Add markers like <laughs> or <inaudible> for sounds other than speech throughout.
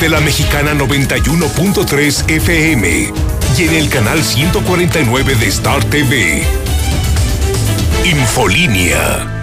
de la mexicana 91.3 FM y en el canal 149 de Star TV. Infolínea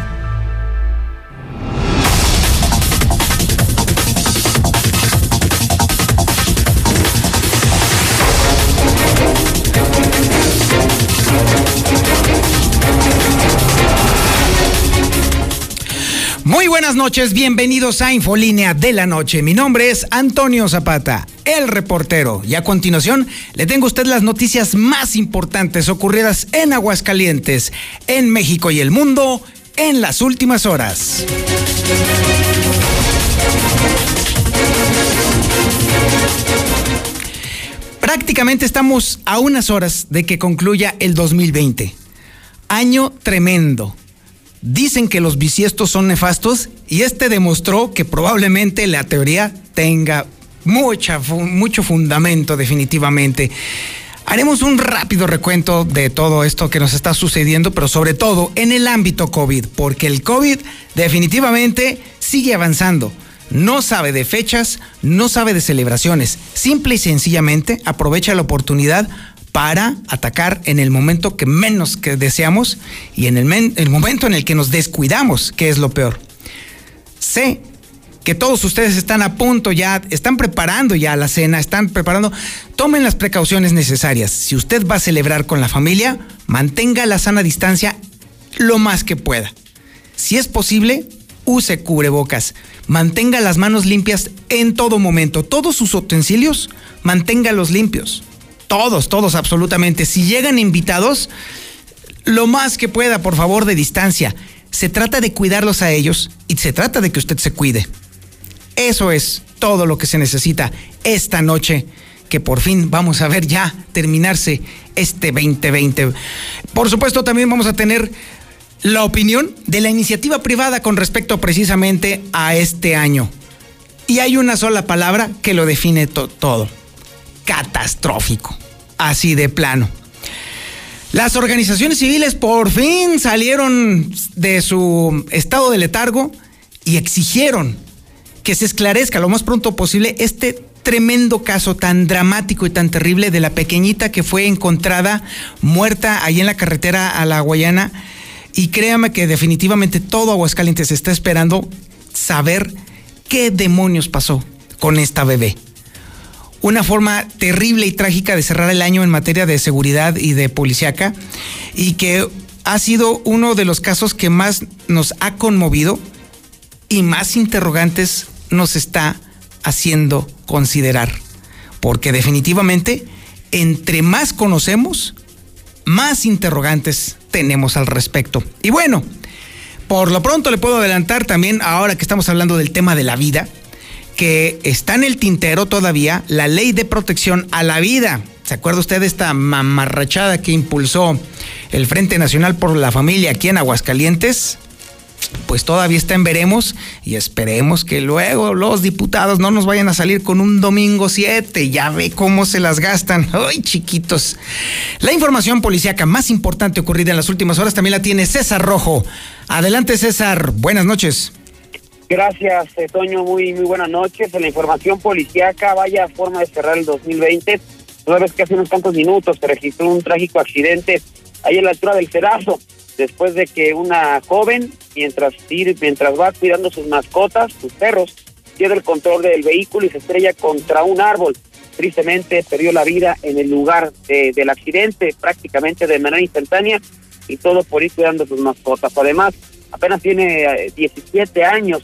buenas noches, bienvenidos a Infolínea de la Noche. Mi nombre es Antonio Zapata, el reportero. Y a continuación le tengo a usted las noticias más importantes ocurridas en Aguascalientes, en México y el mundo en las últimas horas. Prácticamente estamos a unas horas de que concluya el 2020. Año tremendo Dicen que los bisiestos son nefastos y este demostró que probablemente la teoría tenga mucha, mucho fundamento definitivamente. Haremos un rápido recuento de todo esto que nos está sucediendo, pero sobre todo en el ámbito COVID, porque el COVID definitivamente sigue avanzando. No sabe de fechas, no sabe de celebraciones. Simple y sencillamente aprovecha la oportunidad para atacar en el momento que menos que deseamos y en el, el momento en el que nos descuidamos, que es lo peor. Sé que todos ustedes están a punto ya, están preparando ya la cena, están preparando, tomen las precauciones necesarias. Si usted va a celebrar con la familia, mantenga la sana distancia lo más que pueda. Si es posible, use cubrebocas, mantenga las manos limpias en todo momento, todos sus utensilios, manténgalos limpios. Todos, todos, absolutamente. Si llegan invitados, lo más que pueda, por favor, de distancia. Se trata de cuidarlos a ellos y se trata de que usted se cuide. Eso es todo lo que se necesita esta noche, que por fin vamos a ver ya terminarse este 2020. Por supuesto, también vamos a tener la opinión de la iniciativa privada con respecto precisamente a este año. Y hay una sola palabra que lo define todo catastrófico, así de plano. Las organizaciones civiles por fin salieron de su estado de letargo y exigieron que se esclarezca lo más pronto posible este tremendo caso tan dramático y tan terrible de la pequeñita que fue encontrada muerta ahí en la carretera a la Guayana. Y créame que definitivamente todo Aguascalientes está esperando saber qué demonios pasó con esta bebé una forma terrible y trágica de cerrar el año en materia de seguridad y de policíaca y que ha sido uno de los casos que más nos ha conmovido y más interrogantes nos está haciendo considerar. Porque definitivamente, entre más conocemos, más interrogantes tenemos al respecto. Y bueno, por lo pronto le puedo adelantar también, ahora que estamos hablando del tema de la vida, que está en el tintero todavía la ley de protección a la vida. ¿Se acuerda usted de esta mamarrachada que impulsó el Frente Nacional por la Familia aquí en Aguascalientes? Pues todavía está en veremos y esperemos que luego los diputados no nos vayan a salir con un domingo 7. Ya ve cómo se las gastan. <laughs> ¡Ay, chiquitos! La información policíaca más importante ocurrida en las últimas horas también la tiene César Rojo. Adelante, César. Buenas noches. Gracias, eh, Toño. Muy, muy buenas noches. En la información policíaca, vaya forma de cerrar el 2020. Una vez que hace unos cuantos minutos se registró un trágico accidente ahí a la altura del Cerazo, después de que una joven, mientras, mientras va cuidando sus mascotas, sus perros, pierde el control del vehículo y se estrella contra un árbol. Tristemente perdió la vida en el lugar del accidente, prácticamente de manera instantánea, y todo por ir cuidando sus mascotas. Además, apenas tiene 17 eh, años,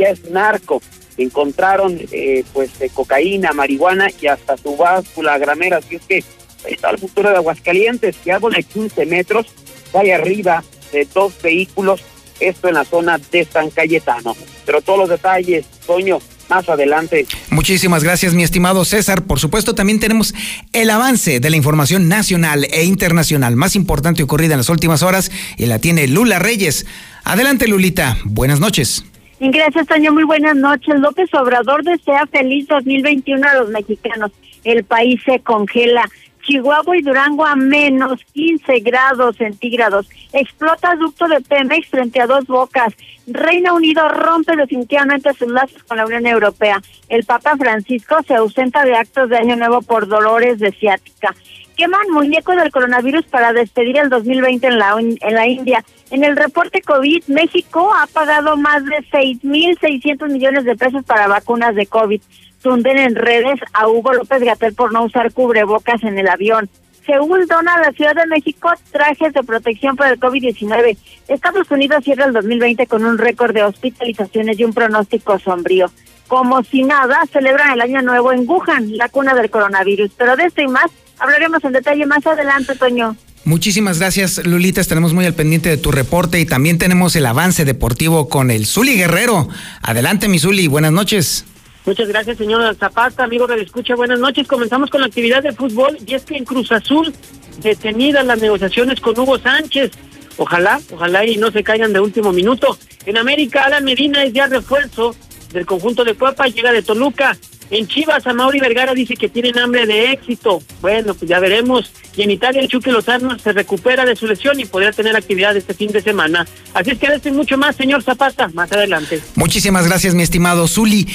ya es narco. Encontraron eh, pues eh, cocaína, marihuana y hasta su báscula gramera. Así es que está el futuro de Aguascalientes, que árbol de 15 metros cae arriba de dos vehículos, esto en la zona de San Cayetano. Pero todos los detalles, Toño, más adelante. Muchísimas gracias, mi estimado César. Por supuesto, también tenemos el avance de la información nacional e internacional más importante ocurrida en las últimas horas y la tiene Lula Reyes. Adelante, Lulita. Buenas noches. Gracias, Toño. Muy buenas noches. López Obrador desea feliz 2021 a los mexicanos. El país se congela. Chihuahua y Durango a menos 15 grados centígrados. Explota ducto de Pemex frente a dos bocas. Reino Unido rompe definitivamente sus lazos con la Unión Europea. El Papa Francisco se ausenta de actos de Año Nuevo por dolores de ciática. Queman muñecos del coronavirus para despedir el 2020 en la, en la India. En el reporte COVID, México ha pagado más de 6.600 millones de pesos para vacunas de COVID. Tunden en redes a Hugo López Gatel por no usar cubrebocas en el avión. Seúl dona a la Ciudad de México trajes de protección para el COVID-19. Estados Unidos cierra el 2020 con un récord de hospitalizaciones y un pronóstico sombrío. Como si nada, celebran el Año Nuevo en Wuhan, la cuna del coronavirus. Pero de esto y más hablaremos en detalle más adelante, Toño. Muchísimas gracias, Lulita. Estaremos muy al pendiente de tu reporte y también tenemos el avance deportivo con el Zuli Guerrero. Adelante, mi Zuli. Buenas noches. Muchas gracias, señor Zapata, amigo de escucha. Buenas noches. Comenzamos con la actividad de fútbol y es que en Cruz Azul detenidas las negociaciones con Hugo Sánchez. Ojalá, ojalá y no se caigan de último minuto. En América, Alan Medina es ya refuerzo del conjunto de Cuapa, llega de Toluca. En Chivas, Amauri Vergara dice que tienen hambre de éxito. Bueno, pues ya veremos. Y en Italia, el Chuque Lozano se recupera de su lesión y podría tener actividad este fin de semana. Así es que este mucho más, señor Zapata, más adelante. Muchísimas gracias, mi estimado Zuli.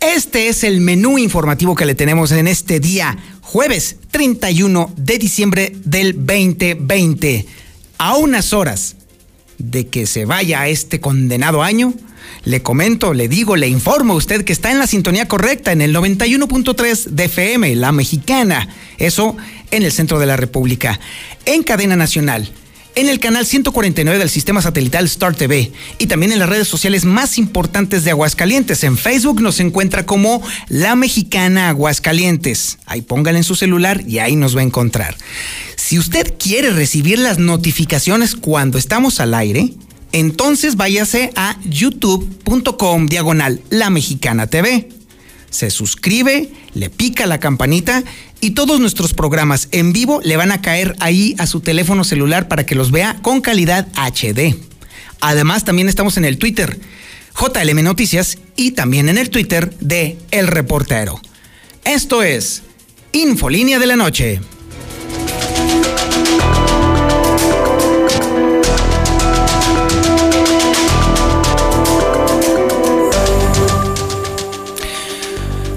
Este es el menú informativo que le tenemos en este día, jueves 31 de diciembre del 2020. A unas horas de que se vaya este condenado año, le comento, le digo, le informo a usted que está en la sintonía correcta, en el 91.3 de FM, la mexicana. Eso en el centro de la República. En cadena nacional en el canal 149 del sistema satelital Star TV y también en las redes sociales más importantes de Aguascalientes. En Facebook nos encuentra como La Mexicana Aguascalientes. Ahí póngale en su celular y ahí nos va a encontrar. Si usted quiere recibir las notificaciones cuando estamos al aire, entonces váyase a youtube.com diagonal La Mexicana TV. Se suscribe, le pica la campanita y todos nuestros programas en vivo le van a caer ahí a su teléfono celular para que los vea con calidad HD. Además, también estamos en el Twitter, JLM Noticias, y también en el Twitter de El Reportero. Esto es Infolínea de la Noche.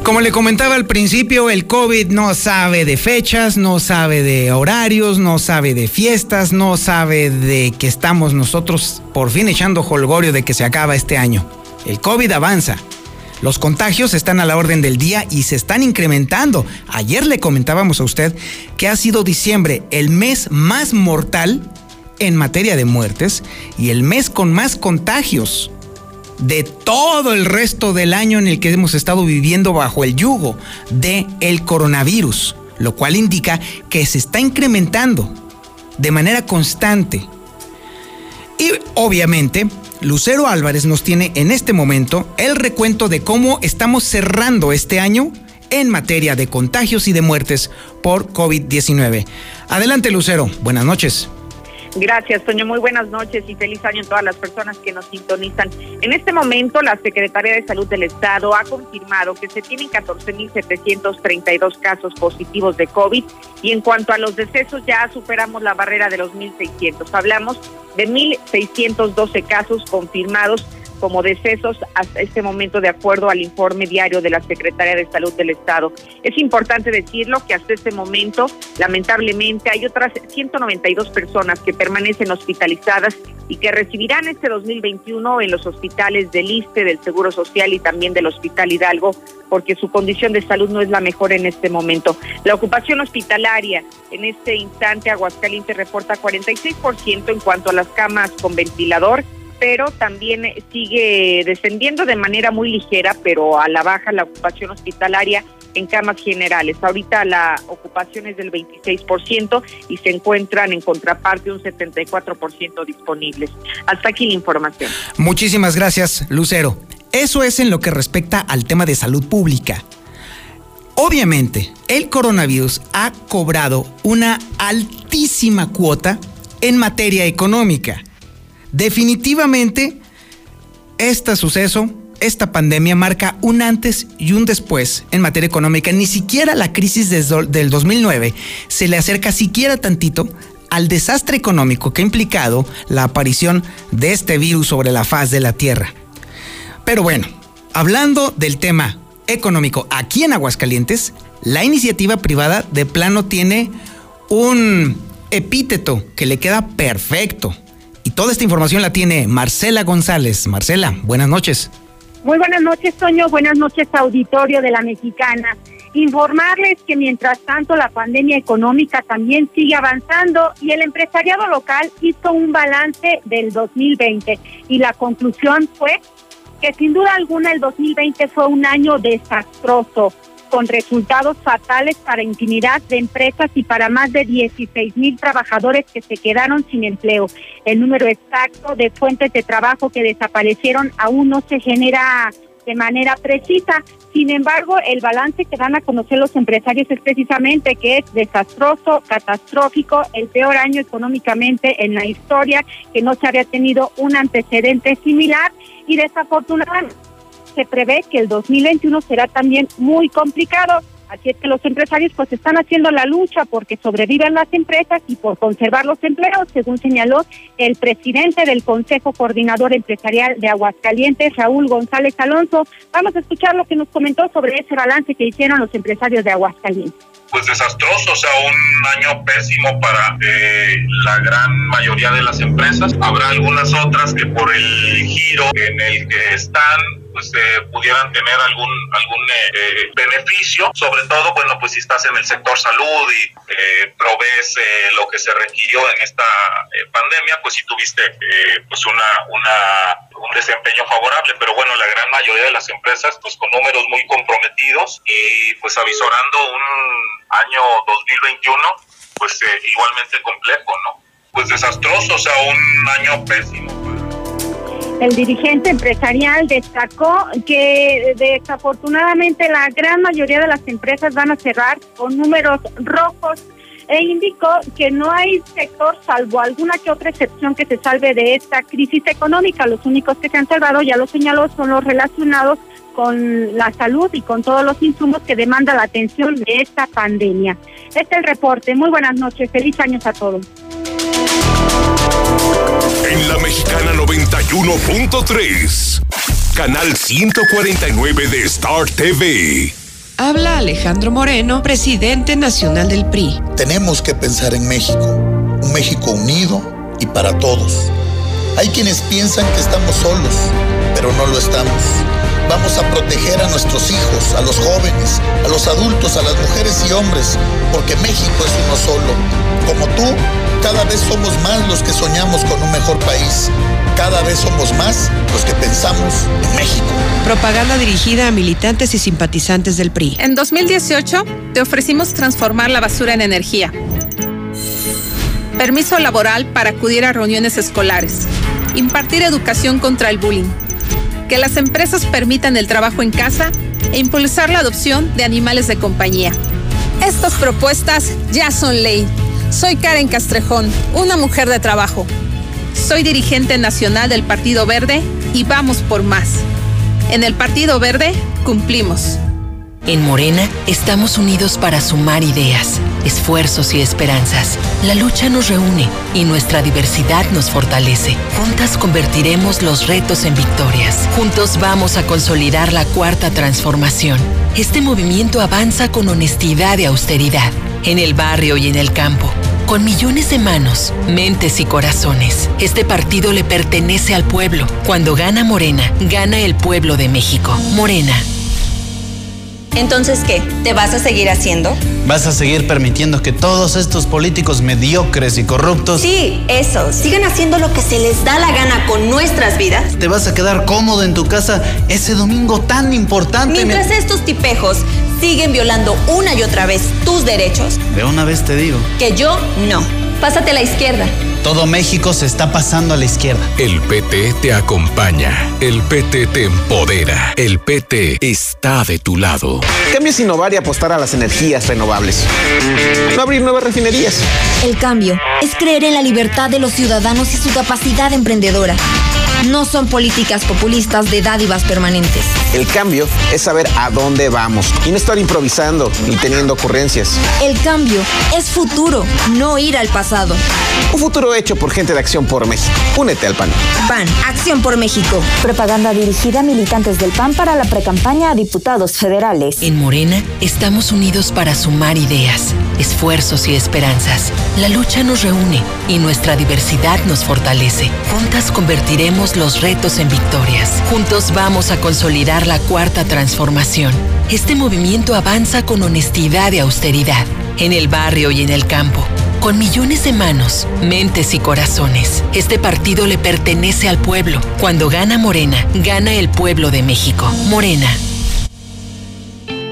Como le comentaba al principio, el COVID no sabe de fechas, no sabe de horarios, no sabe de fiestas, no sabe de que estamos nosotros por fin echando holgorio de que se acaba este año. El COVID avanza. Los contagios están a la orden del día y se están incrementando. Ayer le comentábamos a usted que ha sido diciembre el mes más mortal en materia de muertes y el mes con más contagios de todo el resto del año en el que hemos estado viviendo bajo el yugo de el coronavirus, lo cual indica que se está incrementando de manera constante. Y obviamente, Lucero Álvarez nos tiene en este momento el recuento de cómo estamos cerrando este año en materia de contagios y de muertes por COVID-19. Adelante, Lucero. Buenas noches. Gracias, Toño. Muy buenas noches y feliz año a todas las personas que nos sintonizan. En este momento, la Secretaría de Salud del Estado ha confirmado que se tienen 14.732 casos positivos de COVID y en cuanto a los decesos ya superamos la barrera de los 1.600. Hablamos de 1.612 casos confirmados como decesos hasta este momento de acuerdo al informe diario de la Secretaría de Salud del Estado. Es importante decirlo que hasta este momento, lamentablemente, hay otras 192 personas que permanecen hospitalizadas y que recibirán este 2021 en los hospitales del ISTE, del Seguro Social y también del Hospital Hidalgo, porque su condición de salud no es la mejor en este momento. La ocupación hospitalaria en este instante, Aguascalientes reporta 46% en cuanto a las camas con ventilador pero también sigue descendiendo de manera muy ligera, pero a la baja la ocupación hospitalaria en camas generales. Ahorita la ocupación es del 26% y se encuentran en contraparte un 74% disponibles. Hasta aquí la información. Muchísimas gracias, Lucero. Eso es en lo que respecta al tema de salud pública. Obviamente, el coronavirus ha cobrado una altísima cuota en materia económica Definitivamente, este suceso, esta pandemia marca un antes y un después en materia económica. Ni siquiera la crisis del 2009 se le acerca siquiera tantito al desastre económico que ha implicado la aparición de este virus sobre la faz de la Tierra. Pero bueno, hablando del tema económico aquí en Aguascalientes, la iniciativa privada de plano tiene un epíteto que le queda perfecto. Toda esta información la tiene Marcela González. Marcela, buenas noches. Muy buenas noches, Toño. Buenas noches, auditorio de la Mexicana. Informarles que mientras tanto la pandemia económica también sigue avanzando y el empresariado local hizo un balance del 2020 y la conclusión fue que sin duda alguna el 2020 fue un año desastroso con resultados fatales para infinidad de empresas y para más de 16 mil trabajadores que se quedaron sin empleo. El número exacto de fuentes de trabajo que desaparecieron aún no se genera de manera precisa. Sin embargo, el balance que dan a conocer los empresarios es precisamente que es desastroso, catastrófico, el peor año económicamente en la historia, que no se había tenido un antecedente similar y desafortunadamente se prevé que el 2021 será también muy complicado. Así es que los empresarios pues están haciendo la lucha porque sobrevivan las empresas y por conservar los empleos, según señaló el presidente del Consejo Coordinador Empresarial de Aguascalientes, Raúl González Alonso. Vamos a escuchar lo que nos comentó sobre ese balance que hicieron los empresarios de Aguascalientes pues desastroso, o sea, un año pésimo para eh, la gran mayoría de las empresas. Habrá algunas otras que por el giro en el que están pues eh, pudieran tener algún algún eh, beneficio, sobre todo, bueno, pues si estás en el sector salud y eh, provees lo que se requirió en esta pandemia, pues si tuviste pues una, una, un desempeño favorable, pero bueno, la gran mayoría de las empresas pues con números muy comprometidos y pues avisorando un año 2021 pues igualmente complejo, ¿no? Pues desastroso, o sea, un año pésimo. El dirigente empresarial destacó que desafortunadamente la gran mayoría de las empresas van a cerrar con números rojos e indicó que no hay sector, salvo alguna que otra excepción, que se salve de esta crisis económica. Los únicos que se han salvado, ya lo señaló, son los relacionados con la salud y con todos los insumos que demanda la atención de esta pandemia. Este es el reporte. Muy buenas noches. Feliz años a todos. En la Mexicana 91.3, canal 149 de Star TV. Habla Alejandro Moreno, presidente nacional del PRI. Tenemos que pensar en México, un México unido y para todos. Hay quienes piensan que estamos solos, pero no lo estamos. Vamos a proteger a nuestros hijos, a los jóvenes, a los adultos, a las mujeres y hombres, porque México es uno solo. Como tú, cada vez somos más los que soñamos con un mejor país. Cada vez somos más los que pensamos en México. Propaganda dirigida a militantes y simpatizantes del PRI. En 2018 te ofrecimos transformar la basura en energía. Permiso laboral para acudir a reuniones escolares. Impartir educación contra el bullying. Que las empresas permitan el trabajo en casa e impulsar la adopción de animales de compañía. Estas propuestas ya son ley soy Karen Castrejón, una mujer de trabajo. Soy dirigente nacional del Partido Verde y vamos por más. En el Partido Verde cumplimos. En Morena estamos unidos para sumar ideas, esfuerzos y esperanzas. La lucha nos reúne y nuestra diversidad nos fortalece. Juntas convertiremos los retos en victorias. Juntos vamos a consolidar la cuarta transformación. Este movimiento avanza con honestidad y austeridad en el barrio y en el campo, con millones de manos, mentes y corazones. Este partido le pertenece al pueblo. Cuando gana Morena, gana el pueblo de México. Morena. Entonces, ¿qué? ¿Te vas a seguir haciendo? ¿Vas a seguir permitiendo que todos estos políticos mediocres y corruptos... Sí, eso. Sigan haciendo lo que se les da la gana con nuestras vidas. ¿Te vas a quedar cómodo en tu casa ese domingo tan importante? Mientras estos tipejos siguen violando una y otra vez tus derechos. De una vez te digo. Que yo no. Pásate a la izquierda. Todo México se está pasando a la izquierda. El PT te acompaña. El PT te empodera. El PT está de tu lado. cambio es innovar y apostar a las energías renovables. No abrir nuevas refinerías. El cambio es creer en la libertad de los ciudadanos y su capacidad emprendedora no son políticas populistas de dádivas permanentes. El cambio es saber a dónde vamos y no estar improvisando ni teniendo ocurrencias. El cambio es futuro, no ir al pasado. Un futuro hecho por gente de Acción por México. Únete al PAN. PAN, Acción por México. Propaganda dirigida a militantes del PAN para la precampaña a diputados federales. En Morena estamos unidos para sumar ideas, esfuerzos y esperanzas. La lucha nos reúne y nuestra diversidad nos fortalece. Juntas convertiremos los retos en victorias. Juntos vamos a consolidar la cuarta transformación. Este movimiento avanza con honestidad y austeridad, en el barrio y en el campo con millones de manos, mentes y corazones. Este partido le pertenece al pueblo. Cuando gana Morena, gana el pueblo de México. Morena.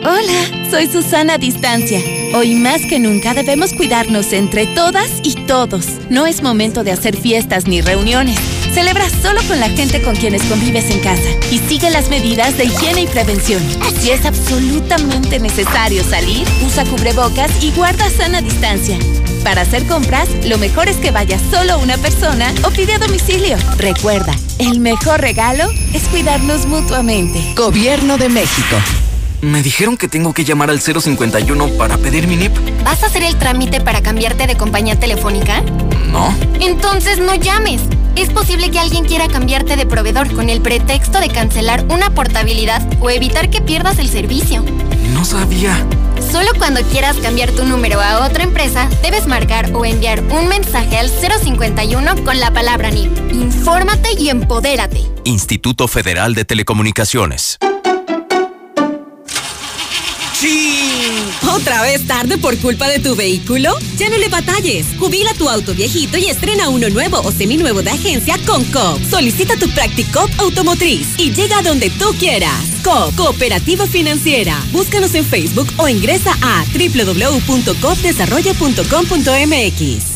Hola, soy Susana Distancia. Hoy más que nunca debemos cuidarnos entre todas y todos. No es momento de hacer fiestas ni reuniones. Celebra solo con la gente con quienes convives en casa y sigue las medidas de higiene y prevención. Si es absolutamente necesario salir, usa cubrebocas y guarda sana distancia. Para hacer compras, lo mejor es que vaya solo una persona o pide a domicilio. Recuerda, el mejor regalo es cuidarnos mutuamente. Gobierno de México. Me dijeron que tengo que llamar al 051 para pedir mi NIP. ¿Vas a hacer el trámite para cambiarte de compañía telefónica? No. Entonces no llames. Es posible que alguien quiera cambiarte de proveedor con el pretexto de cancelar una portabilidad o evitar que pierdas el servicio. No sabía. Solo cuando quieras cambiar tu número a otra empresa, debes marcar o enviar un mensaje al 051 con la palabra NIP. Infórmate y empodérate. Instituto Federal de Telecomunicaciones. ¿Otra vez tarde por culpa de tu vehículo? Ya no le batalles. Jubila tu auto viejito y estrena uno nuevo o seminuevo de agencia con COP. Solicita tu Practicop Automotriz y llega a donde tú quieras. COP, Cooperativa Financiera. Búscanos en Facebook o ingresa a www.copdesarrollo.com.mx.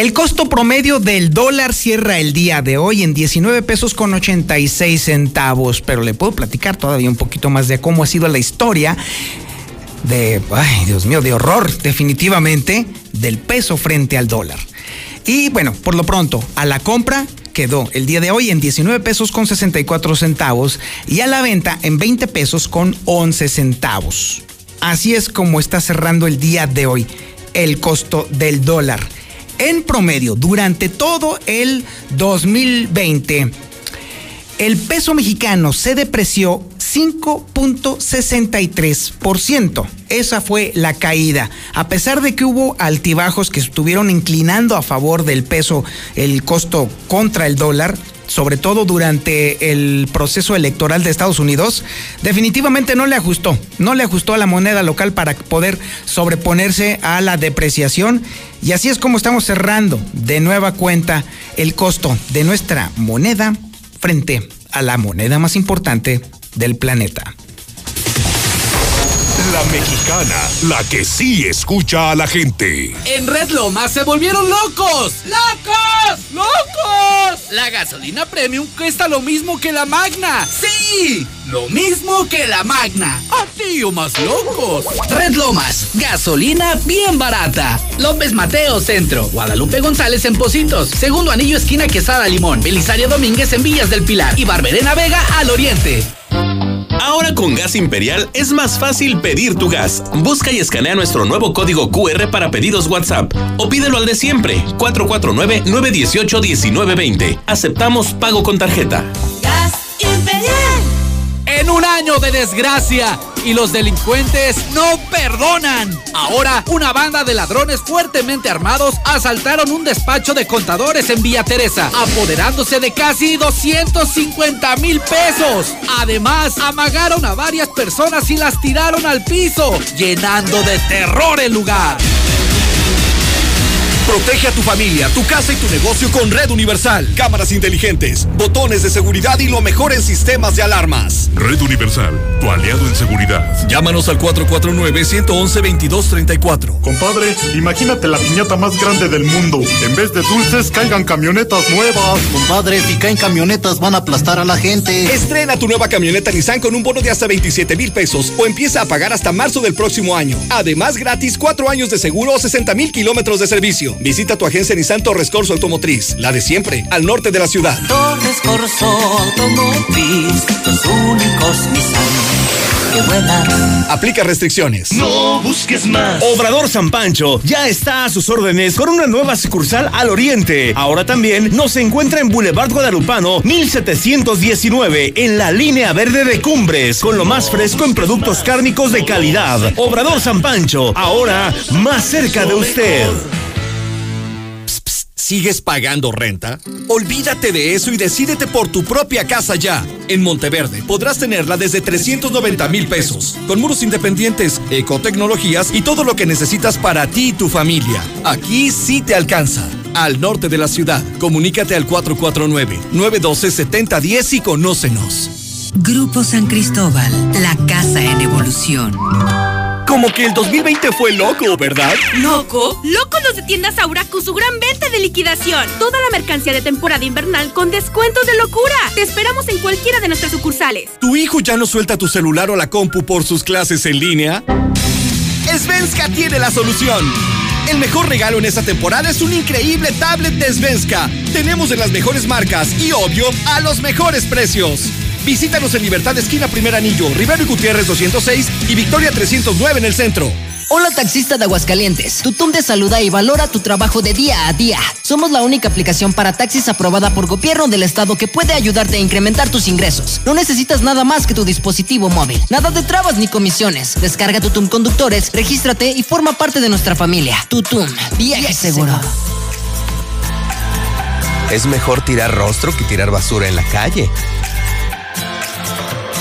El costo promedio del dólar cierra el día de hoy en 19 pesos con 86 centavos, pero le puedo platicar todavía un poquito más de cómo ha sido la historia de, ay Dios mío, de horror definitivamente del peso frente al dólar. Y bueno, por lo pronto, a la compra quedó el día de hoy en 19 pesos con 64 centavos y a la venta en 20 pesos con 11 centavos. Así es como está cerrando el día de hoy el costo del dólar en promedio durante todo el 2020, el peso mexicano se depreció 5.63%. Esa fue la caída. A pesar de que hubo altibajos que estuvieron inclinando a favor del peso, el costo contra el dólar, sobre todo durante el proceso electoral de Estados Unidos, definitivamente no le ajustó, no le ajustó a la moneda local para poder sobreponerse a la depreciación. Y así es como estamos cerrando de nueva cuenta el costo de nuestra moneda frente a la moneda más importante del planeta. La mexicana, la que sí escucha a la gente. En Red Lomas se volvieron locos. ¡Locos! ¡Locos! La gasolina premium cuesta lo mismo que la magna. ¡Sí! Lo mismo que la magna. Así o más locos. Red Lomas, gasolina bien barata. López Mateo Centro. Guadalupe González en Positos. Segundo anillo esquina Quesada Limón. Belisario Domínguez en Villas del Pilar. Y Barberena Vega al Oriente. Ahora con Gas Imperial es más fácil pedir tu gas. Busca y escanea nuestro nuevo código QR para pedidos WhatsApp o pídelo al de siempre, 449-918-1920. Aceptamos pago con tarjeta. Gas Imperial. Un año de desgracia y los delincuentes no perdonan. Ahora, una banda de ladrones fuertemente armados asaltaron un despacho de contadores en Villa Teresa, apoderándose de casi 250 mil pesos. Además, amagaron a varias personas y las tiraron al piso, llenando de terror el lugar. Protege a tu familia, tu casa y tu negocio con Red Universal. Cámaras inteligentes, botones de seguridad y lo mejor en sistemas de alarmas. Red Universal, tu aliado en seguridad. Llámanos al 449-111-2234. Compadre, imagínate la piñata más grande del mundo. En vez de dulces, caigan camionetas nuevas. Compadre, si caen camionetas van a aplastar a la gente. Estrena tu nueva camioneta Nissan con un bono de hasta 27 mil pesos o empieza a pagar hasta marzo del próximo año. Además, gratis 4 años de seguro o 60 mil kilómetros de servicio. Visita tu agencia Nissan Torres Corso Automotriz, la de siempre, al norte de la ciudad. Torres Corso Automotriz, los únicos Nissan que vuelan. Aplica restricciones. No busques más. Obrador San Pancho ya está a sus órdenes con una nueva sucursal al oriente. Ahora también nos encuentra en Boulevard Guadalupano 1719 en la línea verde de Cumbres con lo más fresco en productos cárnicos de calidad. Obrador San Pancho, ahora más cerca de usted. ¿Sigues pagando renta? Olvídate de eso y decídete por tu propia casa ya. En Monteverde podrás tenerla desde 390 mil pesos, con muros independientes, ecotecnologías y todo lo que necesitas para ti y tu familia. Aquí sí te alcanza. Al norte de la ciudad, comunícate al 449-912-7010 y conócenos. Grupo San Cristóbal, la casa en evolución. Como que el 2020 fue loco, ¿verdad? ¿Loco? Loco los de tiendas Aura con su gran venta de liquidación. Toda la mercancía de temporada invernal con descuentos de locura. Te esperamos en cualquiera de nuestras sucursales. ¿Tu hijo ya no suelta tu celular o la compu por sus clases en línea? Svenska tiene la solución. El mejor regalo en esta temporada es un increíble tablet de Svenska. Tenemos de las mejores marcas y, obvio, a los mejores precios. Visítanos en Libertad Esquina Primer Anillo, Rivero y Gutiérrez 206 y Victoria 309 en el centro. Hola taxista de Aguascalientes. Tutum te saluda y valora tu trabajo de día a día. Somos la única aplicación para taxis aprobada por gobierno del estado que puede ayudarte a incrementar tus ingresos. No necesitas nada más que tu dispositivo móvil. Nada de trabas ni comisiones. Descarga Tutum Conductores, regístrate y forma parte de nuestra familia. Tutum, viaje seguro. Es mejor tirar rostro que tirar basura en la calle.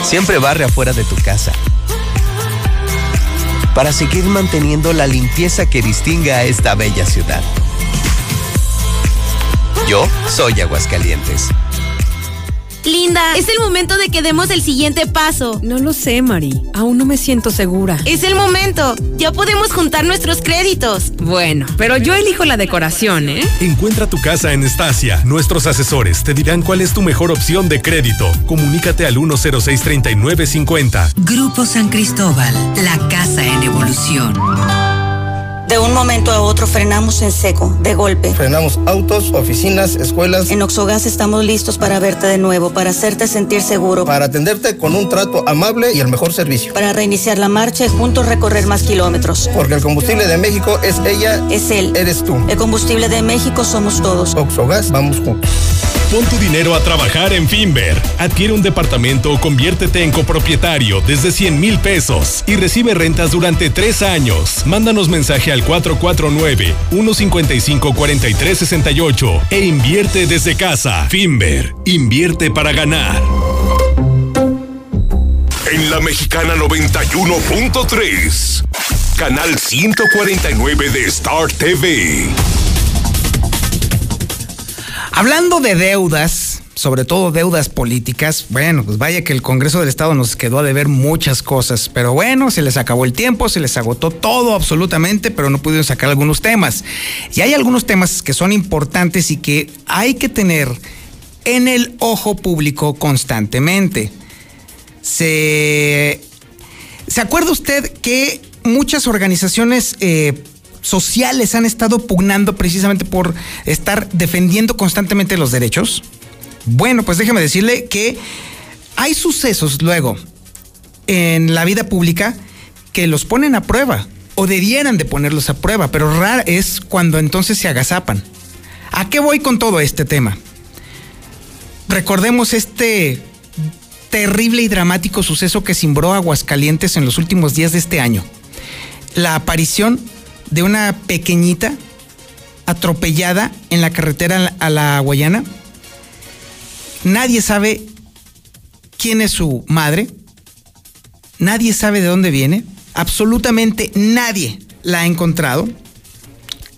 Siempre barre afuera de tu casa. Para seguir manteniendo la limpieza que distingue a esta bella ciudad. Yo soy Aguascalientes. Linda, es el momento de que demos el siguiente paso. No lo sé, Mari. Aún no me siento segura. Es el momento. Ya podemos juntar nuestros créditos. Bueno, pero yo elijo la decoración, ¿eh? Encuentra tu casa en Estacia. Nuestros asesores te dirán cuál es tu mejor opción de crédito. Comunícate al 106-3950. Grupo San Cristóbal, la casa en evolución. De un momento a otro frenamos en seco, de golpe. Frenamos autos, oficinas, escuelas. En Oxogas estamos listos para verte de nuevo, para hacerte sentir seguro. Para atenderte con un trato amable y el mejor servicio. Para reiniciar la marcha y juntos recorrer más kilómetros. Porque el combustible de México es ella. Es él. Eres tú. El combustible de México somos todos. Oxogas, vamos juntos. Pon tu dinero a trabajar en Finver. Adquiere un departamento o conviértete en copropietario desde 100 mil pesos y recibe rentas durante tres años. Mándanos mensaje al 449-155-4368 e invierte desde casa. Finver, invierte para ganar. En la mexicana 91.3, canal 149 de Star TV. Hablando de deudas, sobre todo deudas políticas, bueno, pues vaya que el Congreso del Estado nos quedó a deber muchas cosas, pero bueno, se les acabó el tiempo, se les agotó todo absolutamente, pero no pudieron sacar algunos temas. Y hay algunos temas que son importantes y que hay que tener en el ojo público constantemente. Se, ¿se acuerda usted que muchas organizaciones eh, sociales han estado pugnando precisamente por estar defendiendo constantemente los derechos? Bueno, pues déjeme decirle que hay sucesos luego en la vida pública que los ponen a prueba o debieran de ponerlos a prueba, pero raro es cuando entonces se agazapan. ¿A qué voy con todo este tema? Recordemos este terrible y dramático suceso que cimbró Aguascalientes en los últimos días de este año. La aparición de una pequeñita atropellada en la carretera a la Guayana. Nadie sabe quién es su madre. Nadie sabe de dónde viene. Absolutamente nadie la ha encontrado.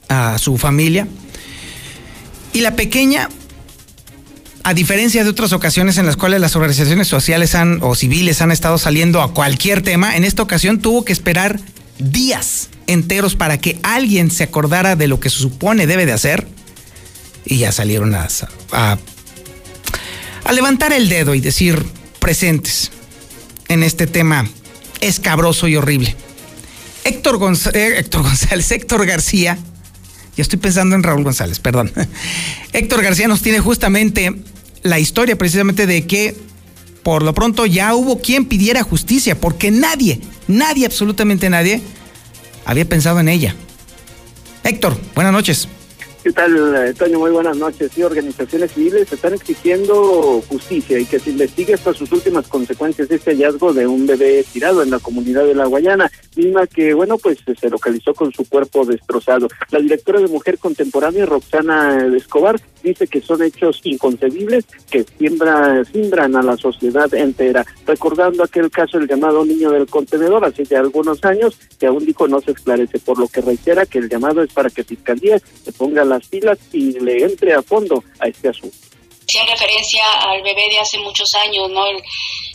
A su familia. Y la pequeña, a diferencia de otras ocasiones en las cuales las organizaciones sociales han, o civiles han estado saliendo a cualquier tema, en esta ocasión tuvo que esperar días enteros para que alguien se acordara de lo que se supone debe de hacer. Y ya salieron a, a, levantar el dedo y decir presentes en este tema escabroso y horrible. Héctor, Gonz Héctor González, <laughs> Héctor García, Ya estoy pensando en Raúl González, perdón. <laughs> Héctor García nos tiene justamente la historia precisamente de que por lo pronto ya hubo quien pidiera justicia, porque nadie, nadie, absolutamente nadie, había pensado en ella. Héctor, buenas noches. ¿Qué tal, eh, Toño? Muy buenas noches. Sí, organizaciones civiles están exigiendo justicia y que se investigue hasta sus últimas consecuencias de este hallazgo de un bebé tirado en la comunidad de La Guayana, misma que, bueno, pues se localizó con su cuerpo destrozado. La directora de Mujer Contemporánea, Roxana Escobar, dice que son hechos inconcebibles que siembra, siembran a la sociedad entera, recordando aquel caso el llamado niño del contenedor hace ya algunos años, que aún dijo no se esclarece, por lo que reitera que el llamado es para que Fiscalía se ponga las pilas y le entre a fondo a este asunto. Hacían referencia al bebé de hace muchos años, ¿no? El,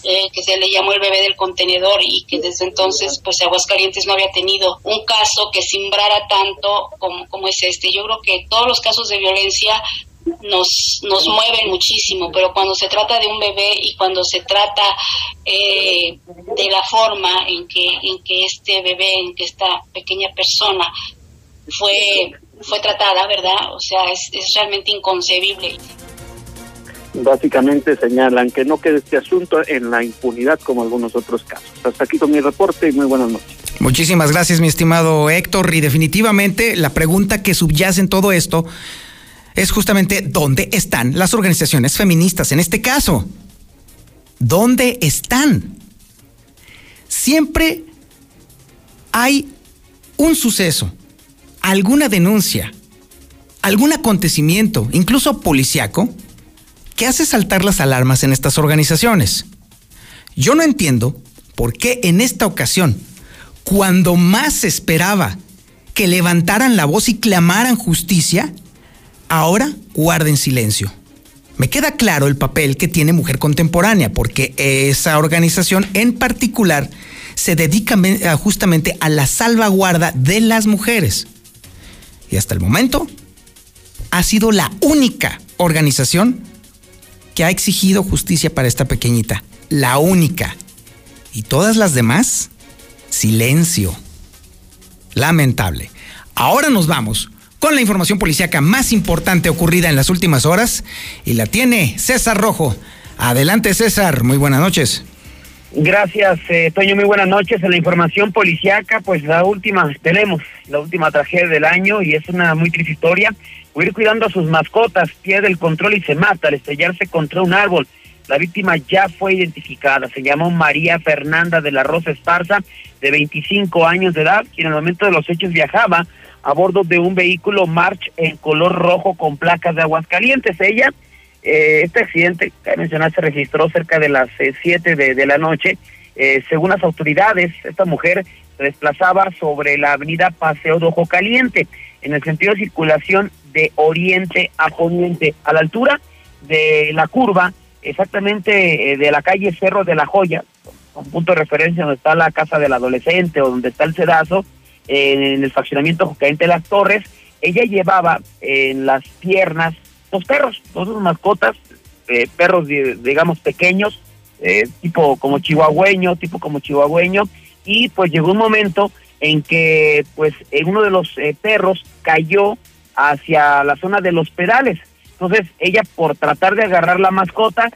eh, que se le llamó el bebé del contenedor y que desde entonces, pues Aguascalientes no había tenido un caso que simbrara tanto como, como es este. Yo creo que todos los casos de violencia nos, nos mueven muchísimo, pero cuando se trata de un bebé y cuando se trata eh, de la forma en que, en que este bebé, en que esta pequeña persona fue fue tratada, ¿verdad? O sea, es, realmente inconcebible. Básicamente señalan que no quede este asunto en la impunidad como algunos otros casos. Hasta aquí con mi reporte y muy buenas noches. Muchísimas gracias, mi estimado Héctor. Y definitivamente la pregunta que subyace en todo esto es justamente dónde están las organizaciones feministas en este caso. ¿Dónde están? Siempre hay un suceso alguna denuncia, algún acontecimiento, incluso policiaco, que hace saltar las alarmas en estas organizaciones. Yo no entiendo por qué en esta ocasión, cuando más esperaba que levantaran la voz y clamaran justicia, ahora guarden silencio. Me queda claro el papel que tiene Mujer Contemporánea, porque esa organización en particular se dedica justamente a la salvaguarda de las mujeres. Y hasta el momento ha sido la única organización que ha exigido justicia para esta pequeñita. La única. Y todas las demás, silencio. Lamentable. Ahora nos vamos con la información policíaca más importante ocurrida en las últimas horas y la tiene César Rojo. Adelante César, muy buenas noches. Gracias, eh, Toño. Muy buenas noches. En la información policiaca, pues la última, tenemos la última tragedia del año y es una muy triste historia. ir cuidando a sus mascotas, pierde el control y se mata al estrellarse contra un árbol. La víctima ya fue identificada. Se llamó María Fernanda de la Rosa Esparza, de 25 años de edad, quien en el momento de los hechos viajaba a bordo de un vehículo March en color rojo con placas de Aguascalientes. Ella eh, este accidente, que mencionar, se registró cerca de las 7 eh, de, la noche. Eh, según las autoridades, esta mujer se desplazaba sobre la avenida Paseo de Ojo Caliente, en el sentido de circulación de oriente a poniente, a la altura de la curva, exactamente de la calle Cerro de la Joya, un punto de referencia donde está la casa del adolescente o donde está el sedazo, en el faccionamiento Ojo Caliente de las Torres, ella llevaba en las piernas los perros, dos mascotas, eh, perros digamos pequeños, eh, tipo como chihuahueño, tipo como chihuahueño, y pues llegó un momento en que pues uno de los eh, perros cayó hacia la zona de los pedales. Entonces ella por tratar de agarrar la mascota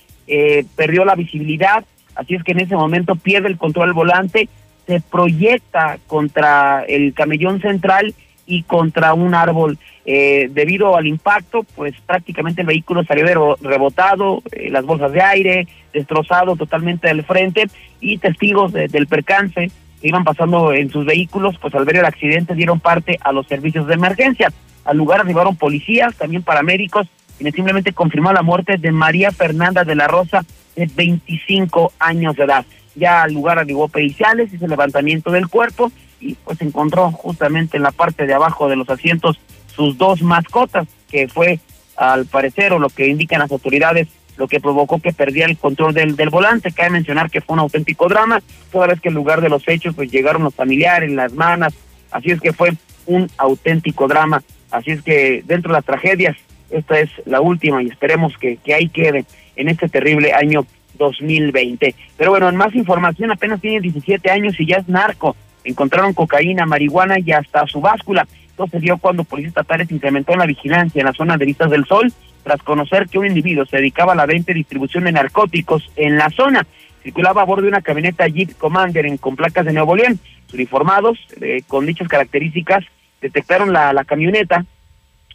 perdió la visibilidad, así es que en ese momento pierde el control volante, se proyecta contra el camellón central y contra un árbol. Eh, debido al impacto, pues prácticamente el vehículo salió rebotado, eh, las bolsas de aire, destrozado totalmente del frente y testigos del percance que iban pasando en sus vehículos, pues al ver el accidente dieron parte a los servicios de emergencia. Al lugar arribaron policías, también paramédicos, y simplemente confirmó la muerte de María Fernanda de la Rosa, de 25 años de edad. Ya al lugar arribó periciales, hizo el levantamiento del cuerpo y pues encontró justamente en la parte de abajo de los asientos sus dos mascotas, que fue al parecer o lo que indican las autoridades lo que provocó que perdiera el control del, del volante. Cabe mencionar que fue un auténtico drama, toda vez que en lugar de los hechos pues llegaron los familiares, las manas, así es que fue un auténtico drama. Así es que dentro de las tragedias, esta es la última y esperemos que, que ahí quede en este terrible año 2020. Pero bueno, en más información, apenas tiene 17 años y ya es narco. Encontraron cocaína, marihuana y hasta su báscula Esto se dio cuando policías estatales incrementó la vigilancia en la zona de Vistas del Sol tras conocer que un individuo se dedicaba a la venta y distribución de narcóticos en la zona. Circulaba a bordo de una camioneta Jeep Commander en, con placas de Nuevo León. Uniformados eh, con dichas características detectaron la, camioneta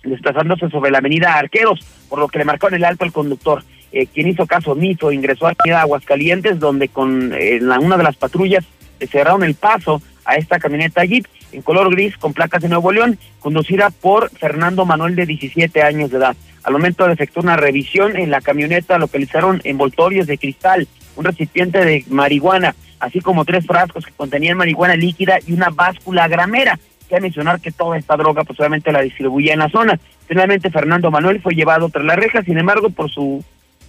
desplazándose sobre la avenida Arqueros, por lo que le marcaron el alto al conductor. Eh, quien hizo caso omiso ingresó a Aguascalientes, donde con eh, la, una de las patrullas le cerraron el paso a esta camioneta Jeep en color gris con placas de Nuevo León, conducida por Fernando Manuel de 17 años de edad. Al momento de efectuar una revisión en la camioneta localizaron envoltorios de cristal, un recipiente de marihuana, así como tres frascos que contenían marihuana líquida y una báscula gramera. Cabe mencionar que toda esta droga posiblemente la distribuía en la zona. Finalmente Fernando Manuel fue llevado tras la reja, sin embargo, por su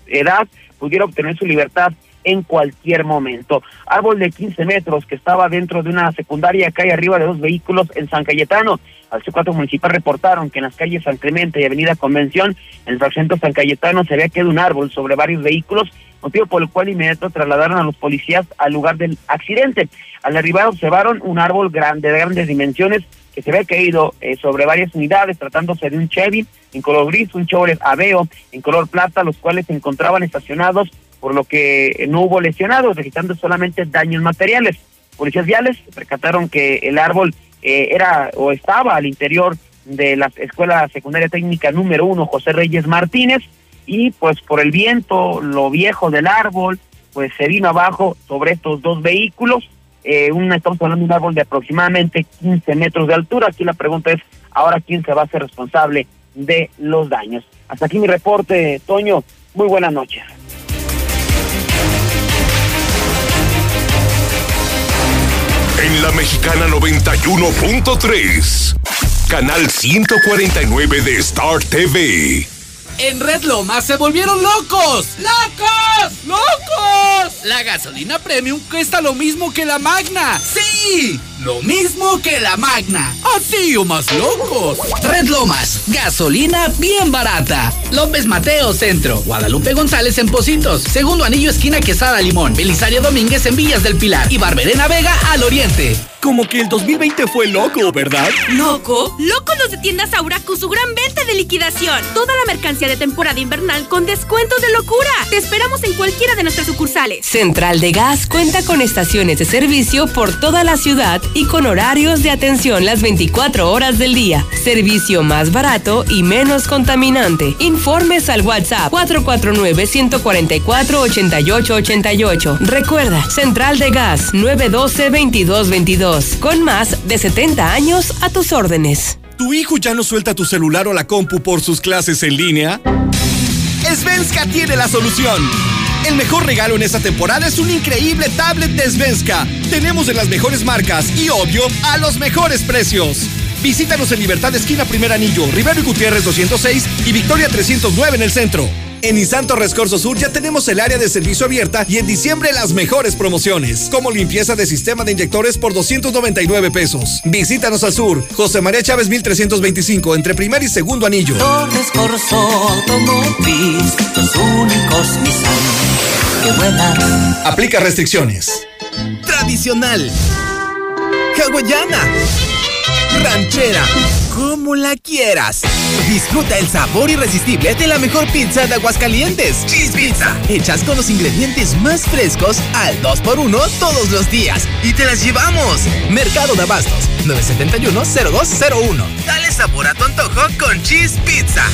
edad pudiera obtener su libertad en cualquier momento. Árbol de 15 metros que estaba dentro de una secundaria cae arriba de dos vehículos en San Cayetano. Al C4 municipal reportaron que en las calles San Clemente y Avenida Convención, en el fraccionamiento San Cayetano, se había quedado un árbol sobre varios vehículos, motivo por el cual inmediato trasladaron a los policías al lugar del accidente. Al arribar observaron un árbol grande, de grandes dimensiones, que se había caído eh, sobre varias unidades, tratándose de un Chevy en color gris, un Chevrolet Aveo en color plata, los cuales se encontraban estacionados, por lo que no hubo lesionados, registrando solamente daños materiales. Policías viales percataron que el árbol eh, era o estaba al interior de la Escuela Secundaria Técnica número uno, José Reyes Martínez, y pues por el viento, lo viejo del árbol, pues se vino abajo sobre estos dos vehículos. Eh, un, estamos hablando de un árbol de aproximadamente 15 metros de altura. Aquí la pregunta es, ahora quién se va a hacer responsable de los daños. Hasta aquí mi reporte, Toño. Muy buenas noches. En la Mexicana 91.3, canal 149 de Star TV. En Red Lomas se volvieron locos. ¡Locos! ¡Locos! La gasolina premium cuesta lo mismo que la magna. ¡Sí! Lo mismo que la magna. Así o más locos. Red Lomas, gasolina bien barata. López Mateo Centro. Guadalupe González en Positos. Segundo anillo esquina Quesada Limón. Belisario Domínguez en Villas del Pilar. Y Barberena Vega al Oriente. Como que el 2020 fue loco, ¿verdad? ¿Loco? Loco los de tiendas Aura con su gran venta de liquidación. Toda la mercancía de temporada invernal con descuentos de locura. Te esperamos en cualquiera de nuestras sucursales. Central de Gas cuenta con estaciones de servicio por toda la ciudad y con horarios de atención las 24 horas del día. Servicio más barato y menos contaminante. Informes al WhatsApp 449-144-8888. Recuerda, Central de Gas 912-2222. Con más de 70 años a tus órdenes. ¿Tu hijo ya no suelta tu celular o la compu por sus clases en línea? Svenska tiene la solución. El mejor regalo en esta temporada es un increíble tablet de Svenska. Tenemos de las mejores marcas y, obvio, a los mejores precios. Visítanos en Libertad Esquina Primer Anillo, Rivero y Gutiérrez 206 y Victoria 309 en el centro. En Nissan Torres Sur ya tenemos el área de servicio abierta y en diciembre las mejores promociones, como limpieza de sistema de inyectores por 299 pesos. Visítanos al sur, José María Chávez 1325, entre primer y segundo anillo. Torres Corso Automotriz, los únicos Nissan que. Aplica restricciones. Tradicional. Hawaiana. Ranchera. Como la quieras. Disfruta el sabor irresistible de la mejor pizza de Aguascalientes. Cheese Pizza. Hechas con los ingredientes más frescos al 2x1 todos los días. Y te las llevamos. Mercado de Abastos. 971-0201. Dale sabor a tu antojo con Cheese Pizza.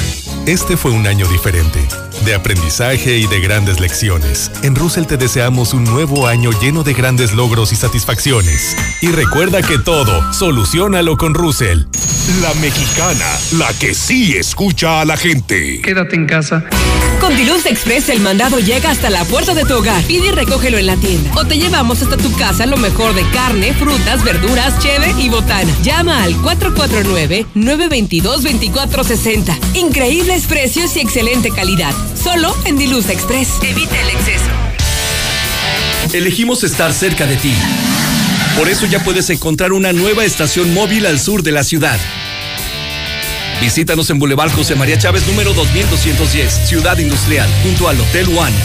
Este fue un año diferente, de aprendizaje y de grandes lecciones. En Russell te deseamos un nuevo año lleno de grandes logros y satisfacciones. Y recuerda que todo, solucionalo con Russell. La mexicana, la que sí escucha a la gente. Quédate en casa. Con Diluz Express el mandado llega hasta la puerta de tu hogar. Pide y recógelo en la tienda. O te llevamos hasta tu casa lo mejor de carne, frutas, verduras, cheve y botana. Llama al 449-922-2460. Increíbles precios y excelente calidad. Solo en Diluz Express. Evita el exceso. Elegimos estar cerca de ti. Por eso ya puedes encontrar una nueva estación móvil al sur de la ciudad. Visítanos en Boulevard José María Chávez número 2210, Ciudad Industrial, junto al Hotel One.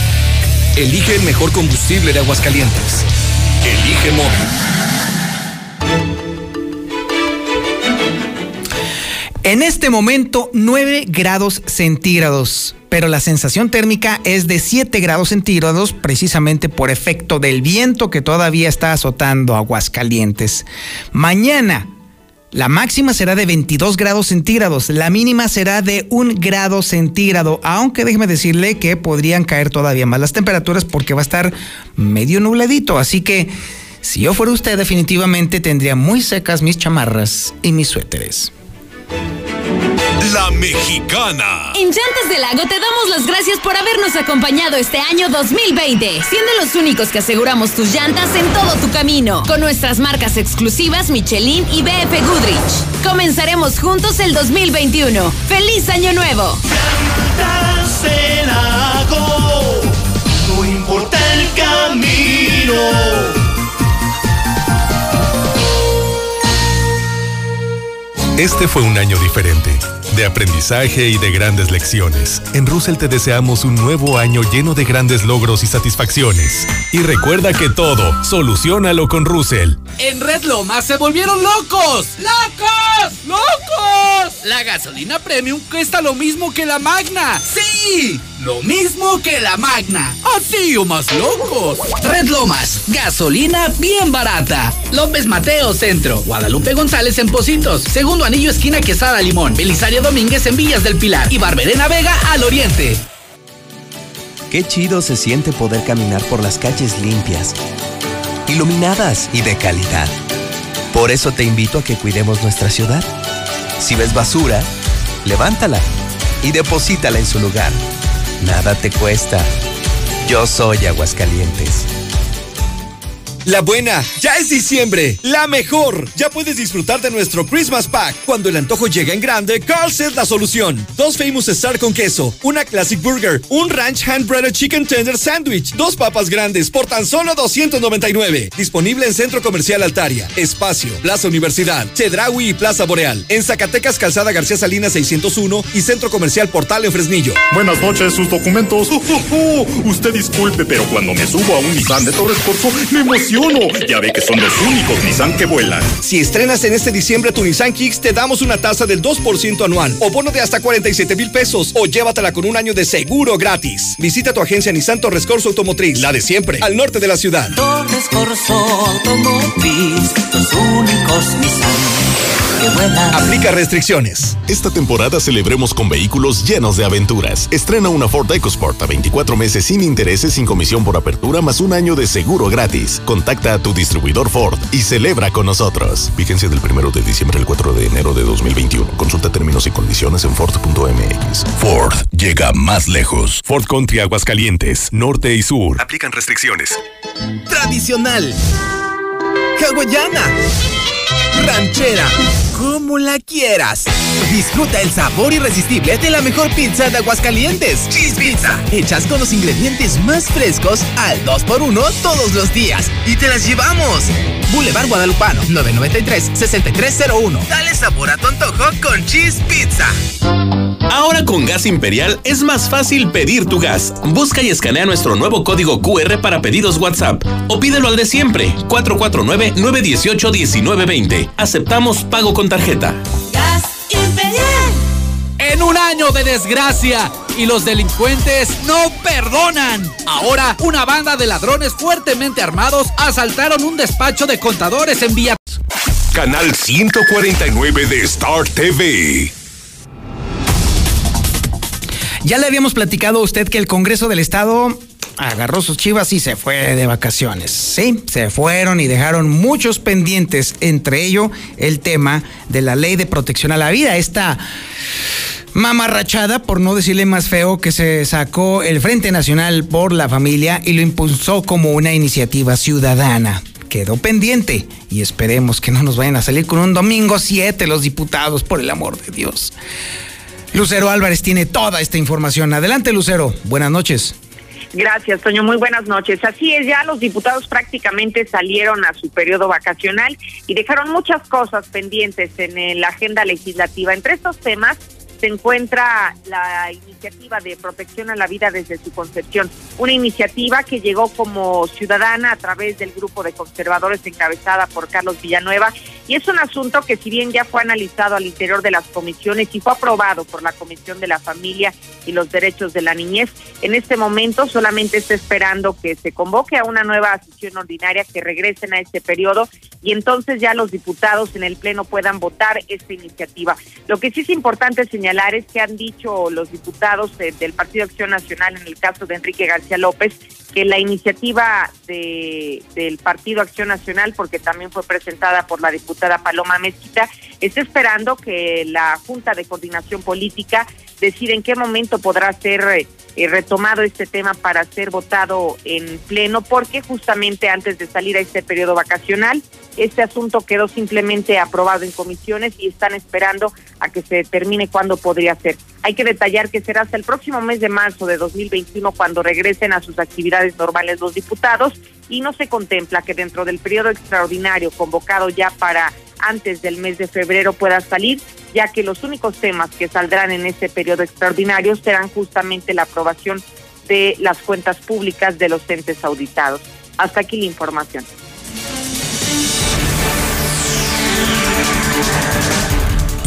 Elige el mejor combustible de Aguascalientes. Elige móvil. En este momento 9 grados centígrados, pero la sensación térmica es de 7 grados centígrados precisamente por efecto del viento que todavía está azotando Aguascalientes. Mañana la máxima será de 22 grados centígrados, la mínima será de 1 grado centígrado, aunque déjeme decirle que podrían caer todavía más las temperaturas porque va a estar medio nubladito, así que si yo fuera usted definitivamente tendría muy secas mis chamarras y mis suéteres. La Mexicana. En Llantas del Lago te damos las gracias por habernos acompañado este año 2020, siendo los únicos que aseguramos tus llantas en todo tu camino, con nuestras marcas exclusivas Michelin y BF Goodrich. Comenzaremos juntos el 2021. ¡Feliz Año Nuevo! Llantas del Lago, no importa el camino. Este fue un año diferente, de aprendizaje y de grandes lecciones. En Russell te deseamos un nuevo año lleno de grandes logros y satisfacciones. Y recuerda que todo, solucionalo con Russell. En Red Lomas se volvieron locos. ¡Locos! ¡Locos! La gasolina premium cuesta lo mismo que la magna. ¡Sí! Lo mismo que la magna. Así o más locos. Red Lomas, gasolina bien barata. López Mateo Centro. Guadalupe González en Positos. Segundo anillo esquina Quesada Limón. Belisario Domínguez en Villas del Pilar. Y Barberena Vega al Oriente. Qué chido se siente poder caminar por las calles limpias, iluminadas y de calidad. Por eso te invito a que cuidemos nuestra ciudad. Si ves basura, levántala y deposítala en su lugar. Nada te cuesta. Yo soy Aguascalientes. La buena, ya es diciembre, la mejor. Ya puedes disfrutar de nuestro Christmas Pack. Cuando el antojo llega en grande, Carl's es la solución. Dos Famous Star con queso, una Classic Burger, un Ranch Hand Breaded Chicken Tender Sandwich, dos papas grandes por tan solo 299. Disponible en Centro Comercial Altaria, Espacio, Plaza Universidad, Chedraui y Plaza Boreal. En Zacatecas, Calzada García Salinas 601 y Centro Comercial Portal en Fresnillo. Buenas noches, sus documentos. <laughs> Usted disculpe, pero cuando me subo a un Nissan de Torres Corso, me emociono. Ya ve que son los únicos Nissan que vuelan. Si estrenas en este diciembre tu Nissan Kicks, te damos una tasa del 2% anual o bono de hasta 47 mil pesos o llévatela con un año de seguro gratis. Visita tu agencia Nissan Torres Corso Automotriz, la de siempre, al norte de la ciudad. Torres Corso Automotriz, los únicos Nissan que. Aplica restricciones. Esta temporada celebremos con vehículos llenos de aventuras. Estrena una Ford EcoSport a 24 meses sin intereses, sin comisión por apertura, más un año de seguro gratis. Contacta a tu distribuidor Ford y celebra con nosotros. Vigencia del 1 de diciembre al 4 de enero de 2021. Consulta términos y condiciones en Ford.mx. Ford llega más lejos. Ford Country Aguascalientes, norte y sur. Aplican restricciones. Tradicional. Hawaiana. Ranchera. Como la quieras. Disfruta el sabor irresistible de la mejor pizza de Aguascalientes. Cheese Pizza. Hechas con los ingredientes más frescos al 2x1 todos los días. Y te las llevamos. Boulevard Guadalupano, 993-6301. Dale sabor a tu antojo con Cheese Pizza. Ahora con Gas Imperial es más fácil pedir tu gas. Busca y escanea nuestro nuevo código QR para pedidos WhatsApp o pídelo al de siempre, 449-918-1920. Aceptamos pago con tarjeta. Gas Imperial. En un año de desgracia y los delincuentes no perdonan. Ahora, una banda de ladrones fuertemente armados asaltaron un despacho de contadores en Villa. Canal 149 de Star TV. Ya le habíamos platicado a usted que el Congreso del Estado agarró sus chivas y se fue de vacaciones. Sí, se fueron y dejaron muchos pendientes, entre ello el tema de la ley de protección a la vida, esta mamarrachada, por no decirle más feo, que se sacó el Frente Nacional por la Familia y lo impulsó como una iniciativa ciudadana. Quedó pendiente y esperemos que no nos vayan a salir con un domingo 7 los diputados, por el amor de Dios. Lucero Álvarez tiene toda esta información. Adelante, Lucero. Buenas noches. Gracias, Toño. Muy buenas noches. Así es, ya los diputados prácticamente salieron a su periodo vacacional y dejaron muchas cosas pendientes en la agenda legislativa. Entre estos temas se encuentra la iniciativa de protección a la vida desde su concepción, una iniciativa que llegó como ciudadana a través del grupo de conservadores encabezada por Carlos Villanueva Y es un asunto que si bien ya fue analizado al interior de las comisiones y fue aprobado por la Comisión de la Familia y los Derechos de la Niñez, en este momento solamente está esperando que se convoque a una nueva sesión ordinaria, que regresen a este periodo y entonces ya los diputados en el Pleno puedan votar esta iniciativa. Lo que sí es importante señalar es que han dicho los diputados del Partido Acción Nacional, en el caso de Enrique García López, que la iniciativa de, del Partido Acción Nacional, porque también fue presentada por la diputada Paloma Mezquita, está esperando que la Junta de Coordinación Política decida en qué momento podrá ser eh, retomado este tema para ser votado en pleno, porque justamente antes de salir a este periodo vacacional, este asunto quedó simplemente aprobado en comisiones y están esperando a que se determine cuándo podría ser. Hay que detallar que será hasta el próximo mes de marzo de 2021 cuando regresen a sus actividades normales los diputados y no se contempla que dentro del periodo extraordinario convocado ya para antes del mes de febrero pueda salir, ya que los únicos temas que saldrán en este periodo extraordinario serán justamente la aprobación de las cuentas públicas de los entes auditados. Hasta aquí la información.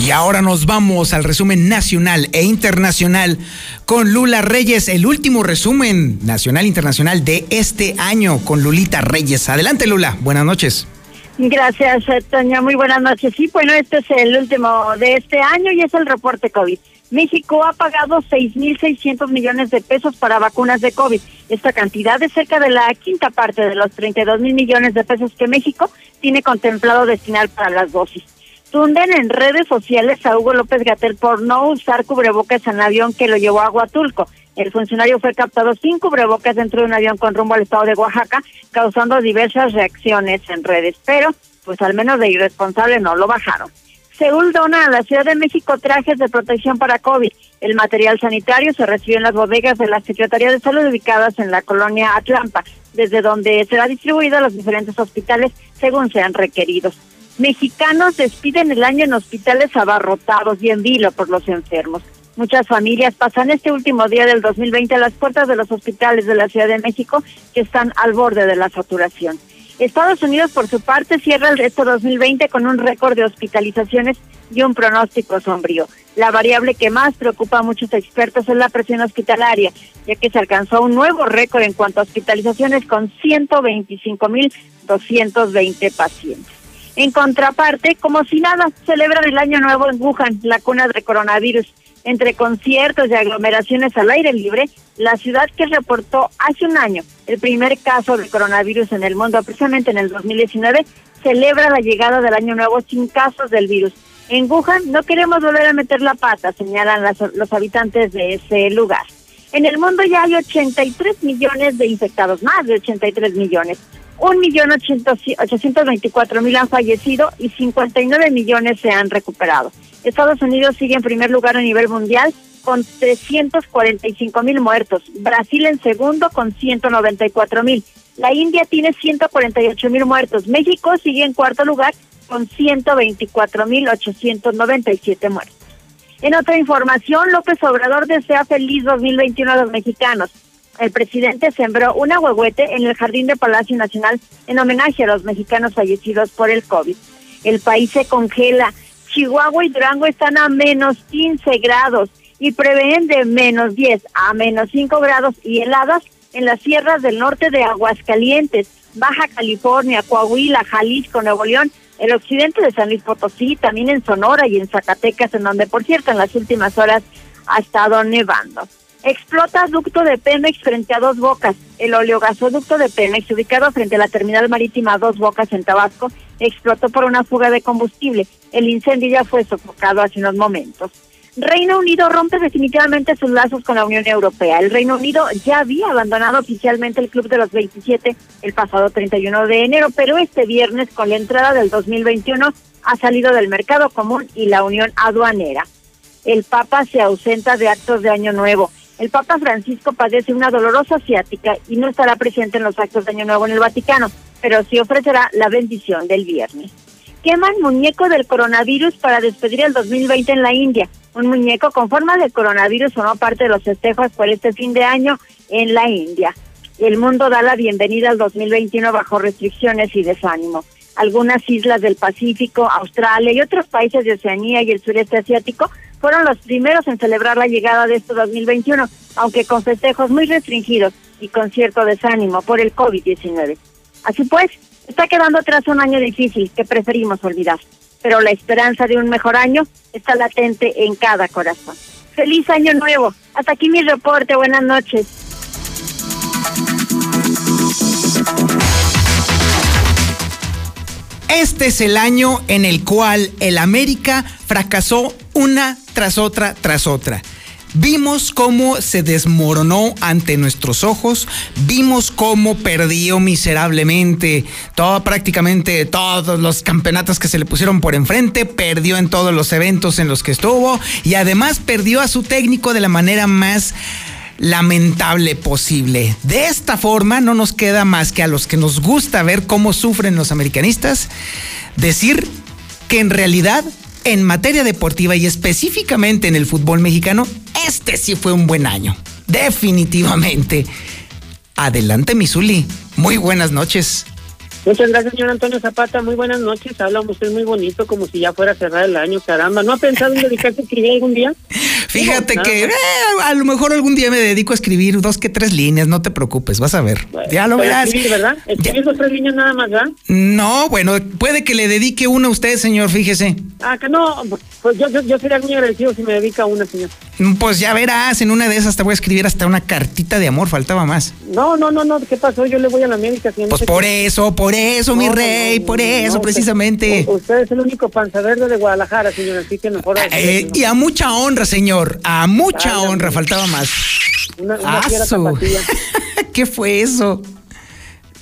Y ahora nos vamos al resumen nacional e internacional con Lula Reyes, el último resumen nacional e internacional de este año con Lulita Reyes. Adelante Lula, buenas noches. Gracias, Toña. Muy buenas noches. Sí, bueno, este es el último de este año y es el reporte COVID. México ha pagado 6.600 millones de pesos para vacunas de COVID. Esta cantidad es cerca de la quinta parte de los 32 mil millones de pesos que México tiene contemplado destinar para las dosis tunden en redes sociales a Hugo López Gatel por no usar cubrebocas en avión que lo llevó a Huatulco. El funcionario fue captado sin cubrebocas dentro de un avión con rumbo al estado de Oaxaca, causando diversas reacciones en redes, pero pues al menos de irresponsable no lo bajaron. Seúl dona a la Ciudad de México trajes de protección para COVID. El material sanitario se recibió en las bodegas de la Secretaría de Salud ubicadas en la colonia Atlampa, desde donde será distribuido a los diferentes hospitales según sean requeridos. Mexicanos despiden el año en hospitales abarrotados y en vilo por los enfermos. Muchas familias pasan este último día del 2020 a las puertas de los hospitales de la Ciudad de México que están al borde de la saturación. Estados Unidos, por su parte, cierra el resto 2020 con un récord de hospitalizaciones y un pronóstico sombrío. La variable que más preocupa a muchos expertos es la presión hospitalaria, ya que se alcanzó un nuevo récord en cuanto a hospitalizaciones con 125.220 pacientes. En contraparte, como si nada, celebran el Año Nuevo en Wuhan, la cuna del coronavirus. Entre conciertos y aglomeraciones al aire libre, la ciudad que reportó hace un año el primer caso de coronavirus en el mundo, precisamente en el 2019, celebra la llegada del Año Nuevo sin casos del virus. En Wuhan no queremos volver a meter la pata, señalan los habitantes de ese lugar. En el mundo ya hay 83 millones de infectados, más de 83 millones. Un millón ochocientos veinticuatro mil han fallecido y 59 millones se han recuperado. Estados Unidos sigue en primer lugar a nivel mundial con 345 mil muertos. Brasil en segundo con 194 mil. La India tiene 148 mil muertos. México sigue en cuarto lugar con 124 mil 897 muertos. En otra información, López Obrador desea feliz 2021 a los mexicanos el presidente sembró una huehuete en el jardín de Palacio Nacional en homenaje a los mexicanos fallecidos por el COVID. El país se congela. Chihuahua y Durango están a menos 15 grados y prevén de menos 10 a menos 5 grados y heladas en las sierras del norte de Aguascalientes, Baja California, Coahuila, Jalisco, Nuevo León, el occidente de San Luis Potosí, también en Sonora y en Zacatecas, en donde, por cierto, en las últimas horas ha estado nevando. Explota ducto de Pemex frente a Dos Bocas. El oleogasoducto de Pemex, ubicado frente a la terminal marítima Dos Bocas en Tabasco, explotó por una fuga de combustible. El incendio ya fue sofocado hace unos momentos. Reino Unido rompe definitivamente sus lazos con la Unión Europea. El Reino Unido ya había abandonado oficialmente el Club de los 27 el pasado 31 de enero, pero este viernes, con la entrada del 2021, ha salido del mercado común y la Unión Aduanera. El Papa se ausenta de actos de Año Nuevo. El Papa Francisco padece una dolorosa ciática y no estará presente en los actos de Año Nuevo en el Vaticano, pero sí ofrecerá la bendición del viernes. Queman muñeco del coronavirus para despedir el 2020 en la India. Un muñeco con forma de coronavirus formó parte de los festejos por este fin de año en la India. El mundo da la bienvenida al 2021 bajo restricciones y desánimo. Algunas islas del Pacífico, Australia y otros países de Oceanía y el sureste asiático fueron los primeros en celebrar la llegada de este 2021, aunque con festejos muy restringidos y con cierto desánimo por el COVID-19. Así pues, está quedando atrás un año difícil que preferimos olvidar, pero la esperanza de un mejor año está latente en cada corazón. Feliz año nuevo. Hasta aquí mi reporte. Buenas noches. Este es el año en el cual el América fracasó una tras otra tras otra. Vimos cómo se desmoronó ante nuestros ojos, vimos cómo perdió miserablemente prácticamente todos los campeonatos que se le pusieron por enfrente, perdió en todos los eventos en los que estuvo y además perdió a su técnico de la manera más lamentable posible. De esta forma no nos queda más que a los que nos gusta ver cómo sufren los americanistas, decir que en realidad en materia deportiva y específicamente en el fútbol mexicano, este sí fue un buen año. Definitivamente. Adelante, Misuli. Muy buenas noches. Muchas gracias, señor Antonio Zapata. Muy buenas noches. Habla usted muy bonito, como si ya fuera a cerrar el año. Caramba, ¿no ha pensado en dedicarse a escribir algún día? <laughs> Fíjate que eh, a lo mejor algún día me dedico a escribir dos que tres líneas, no te preocupes, vas a ver. ya lo verás. Escribir, ¿verdad? Escribir dos tres líneas nada más, ¿verdad? No, bueno, puede que le dedique una a usted, señor, fíjese. Ah, que no, pues yo, yo, yo sería muy agradecido si me dedica una, señor. Pues ya verás, en una de esas te voy a escribir hasta una cartita de amor, faltaba más. No, no, no, no, ¿qué pasó? Yo le voy a la América, señor. Pues por eso, por eso, mi rey, por eso, precisamente. Usted, es el único panza verde de Guadalajara, señor, así que mejor... Eh, y a mucha honra, señor, a mucha honra, faltaba más. Una, una Ah. <laughs> ¿Qué fue eso?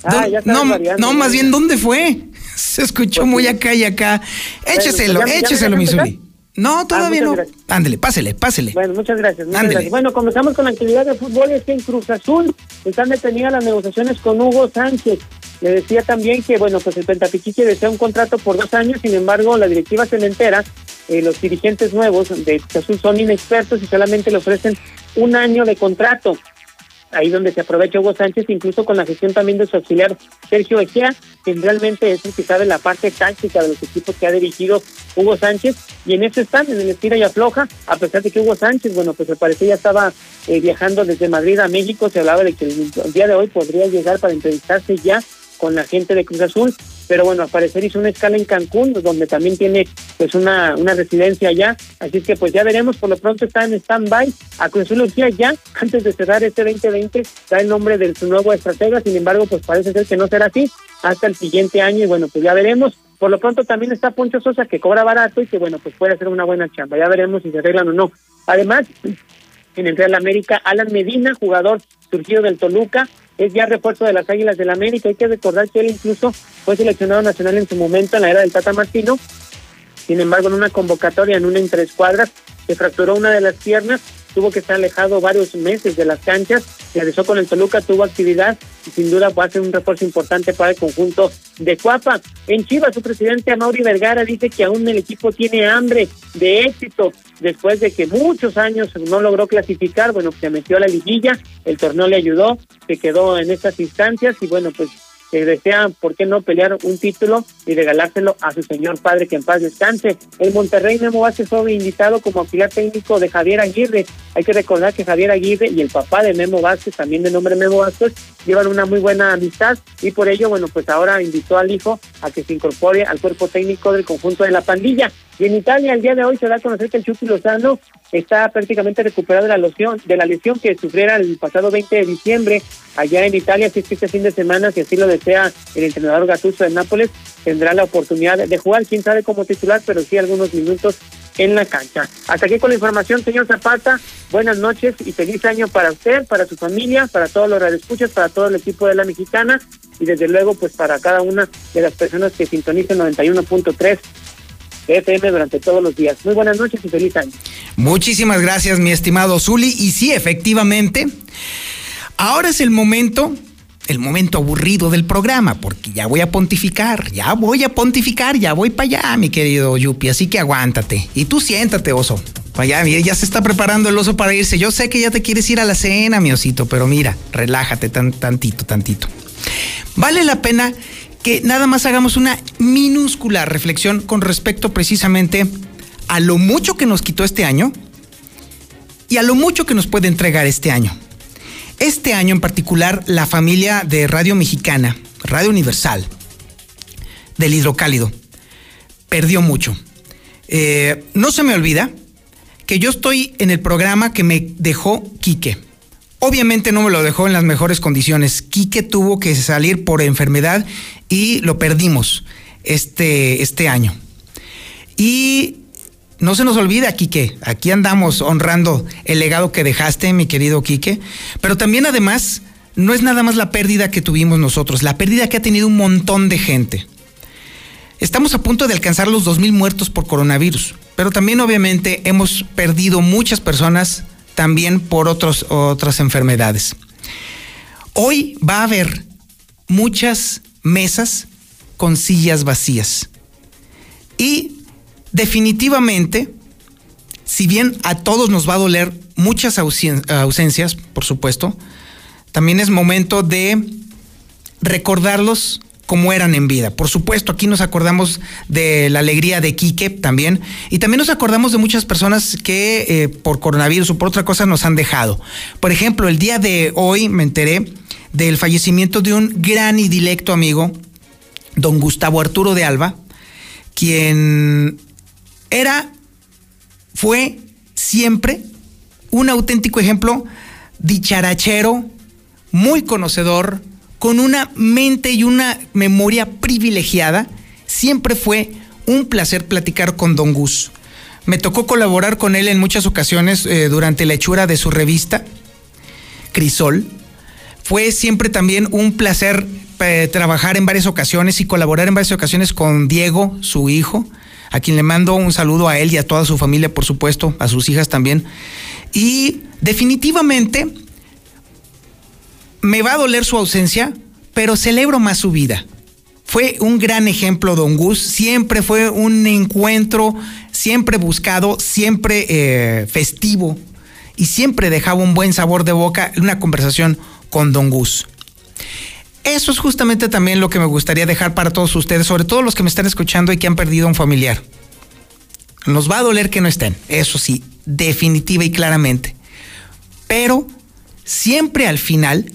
Ah, ¿Dó- ya no, variando, no, ya. más bien, ¿dónde fue? <laughs> Se escuchó muy acá y acá. Écheselo, pues ya- ya- écheselo, ya mi empezar? No, todavía muchas no. gracias. Ándele, pásele, pásele. Bueno, muchas gracias. Muchas gracias. Bueno, comenzamos con la actividad de fútbol. Es que en Cruz Azul están detenidas las negociaciones con Hugo Sánchez. Le decía también que, bueno, pues el Pentapichiche desea un contrato por dos años. Sin embargo, la directiva cementera, eh, los dirigentes nuevos de Cruz Azul son inexpertos y solamente le ofrecen un año de contrato. Ahí donde se aprovecha Hugo Sánchez, incluso con la gestión también de su auxiliar Sergio Echea, que realmente es el que sabe la parte táctica de los equipos que ha dirigido Hugo Sánchez, y en eso están, en el estira y afloja, a pesar de que Hugo Sánchez, bueno, pues al parecer ya estaba eh, viajando desde Madrid a México, se hablaba de que el, el día de hoy podría llegar para entrevistarse ya con la gente de Cruz Azul, pero bueno, al parecer hizo una escala en Cancún, donde también tiene pues una, una residencia allá, así que pues ya veremos, por lo pronto está en stand-by, a Cruz Azul decía ya, <laughs> antes de cerrar este 2020, da el nombre de su nuevo estratega, sin embargo, pues parece ser que no será así hasta el siguiente año, y bueno, pues ya veremos, por lo pronto también está Poncho Sosa, que cobra barato y que bueno, pues puede hacer una buena chamba, ya veremos si se arreglan o no. Además, en el Real América, Alan Medina, jugador surgido del Toluca, es ya refuerzo de las Águilas del América. Hay que recordar que él incluso fue seleccionado nacional en su momento en la era del Tata Martino. Sin embargo, en una convocatoria, en una en tres cuadras, se fracturó una de las piernas, tuvo que estar alejado varios meses de las canchas, regresó con el Toluca, tuvo actividad y sin duda va a ser un refuerzo importante para el conjunto de Cuapa. En Chivas, su presidente Amaury Vergara dice que aún el equipo tiene hambre de éxito después de que muchos años no logró clasificar, bueno, se metió a la liguilla, el torneo le ayudó, se quedó en estas instancias y bueno, pues que desea, ¿por qué no pelear un título y regalárselo a su señor padre que en paz descanse? El Monterrey Memo Vázquez fue invitado como auxiliar técnico de Javier Aguirre. Hay que recordar que Javier Aguirre y el papá de Memo Vázquez, también de nombre Memo Vázquez, llevan una muy buena amistad y por ello, bueno, pues ahora invitó al hijo a que se incorpore al cuerpo técnico del conjunto de la pandilla. Y en Italia, el día de hoy se da a conocer que el Chucky Lozano está prácticamente recuperado de la lesión, de la lesión que sufriera el pasado 20 de diciembre allá en Italia, así es que este fin de semana, si así lo desea el entrenador Gattuso de Nápoles, tendrá la oportunidad de jugar, quién sabe como titular, pero sí algunos minutos en la cancha. Hasta aquí con la información, señor Zapata. Buenas noches y feliz año para usted, para su familia, para todos los radioescuchas, para todo el equipo de la mexicana y desde luego pues para cada una de las personas que sintonicen 91.3 FM durante todos los días. Muy buenas noches y feliz año. Muchísimas gracias, mi estimado Zuli. Y sí, efectivamente, ahora es el momento, el momento aburrido del programa, porque ya voy a pontificar, ya voy a pontificar, ya voy para allá, mi querido Yupi. Así que aguántate. Y tú siéntate, oso. Allá, mira, ya se está preparando el oso para irse. Yo sé que ya te quieres ir a la cena, mi osito, pero mira, relájate tan, tantito, tantito. Vale la pena que nada más hagamos una minúscula reflexión con respecto precisamente a lo mucho que nos quitó este año y a lo mucho que nos puede entregar este año. Este año en particular, la familia de Radio Mexicana, Radio Universal, del Hidrocálido, perdió mucho. Eh, no se me olvida que yo estoy en el programa que me dejó Quique. Obviamente no me lo dejó en las mejores condiciones. Quique tuvo que salir por enfermedad y lo perdimos este, este año. Y no se nos olvida, Quique, aquí andamos honrando el legado que dejaste, mi querido Quique, pero también además no es nada más la pérdida que tuvimos nosotros, la pérdida que ha tenido un montón de gente. Estamos a punto de alcanzar los 2.000 muertos por coronavirus, pero también obviamente hemos perdido muchas personas también por otras enfermedades. Hoy va a haber muchas mesas con sillas vacías. Y definitivamente, si bien a todos nos va a doler muchas ausencias, por supuesto, también es momento de recordarlos como eran en vida. Por supuesto, aquí nos acordamos de la alegría de Quique también, y también nos acordamos de muchas personas que eh, por coronavirus o por otra cosa nos han dejado. Por ejemplo, el día de hoy me enteré del fallecimiento de un gran y dilecto amigo, don Gustavo Arturo de Alba, quien era, fue siempre un auténtico ejemplo dicharachero, muy conocedor, con una mente y una memoria privilegiada. Siempre fue un placer platicar con Don Gus. Me tocó colaborar con él en muchas ocasiones eh, durante la hechura de su revista, Crisol. Fue siempre también un placer eh, trabajar en varias ocasiones y colaborar en varias ocasiones con Diego, su hijo, a quien le mando un saludo a él y a toda su familia, por supuesto, a sus hijas también. Y definitivamente me va a doler su ausencia, pero celebro más su vida. Fue un gran ejemplo, don Gus. Siempre fue un encuentro, siempre buscado, siempre eh, festivo y siempre dejaba un buen sabor de boca una conversación con don Gus. Eso es justamente también lo que me gustaría dejar para todos ustedes, sobre todo los que me están escuchando y que han perdido a un familiar. Nos va a doler que no estén, eso sí, definitiva y claramente. Pero siempre al final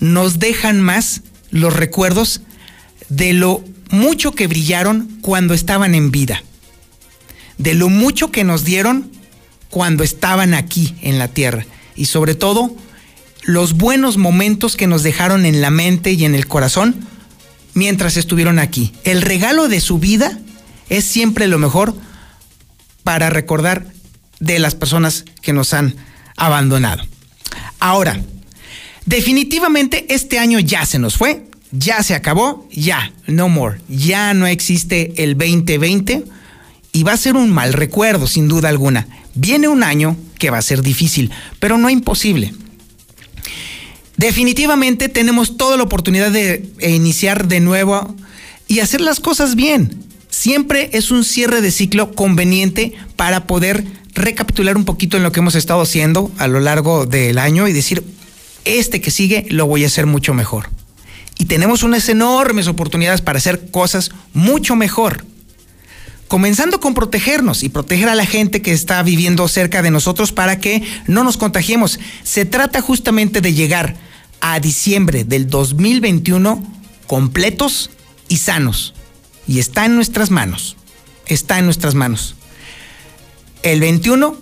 nos dejan más los recuerdos de lo mucho que brillaron cuando estaban en vida, de lo mucho que nos dieron cuando estaban aquí en la tierra y sobre todo los buenos momentos que nos dejaron en la mente y en el corazón mientras estuvieron aquí. El regalo de su vida es siempre lo mejor para recordar de las personas que nos han abandonado. Ahora, definitivamente este año ya se nos fue, ya se acabó, ya, no more, ya no existe el 2020 y va a ser un mal recuerdo sin duda alguna. Viene un año que va a ser difícil, pero no imposible. Definitivamente tenemos toda la oportunidad de iniciar de nuevo y hacer las cosas bien. Siempre es un cierre de ciclo conveniente para poder recapitular un poquito en lo que hemos estado haciendo a lo largo del año y decir, este que sigue lo voy a hacer mucho mejor. Y tenemos unas enormes oportunidades para hacer cosas mucho mejor. Comenzando con protegernos y proteger a la gente que está viviendo cerca de nosotros para que no nos contagiemos. Se trata justamente de llegar a diciembre del 2021 completos y sanos. Y está en nuestras manos. Está en nuestras manos. El 21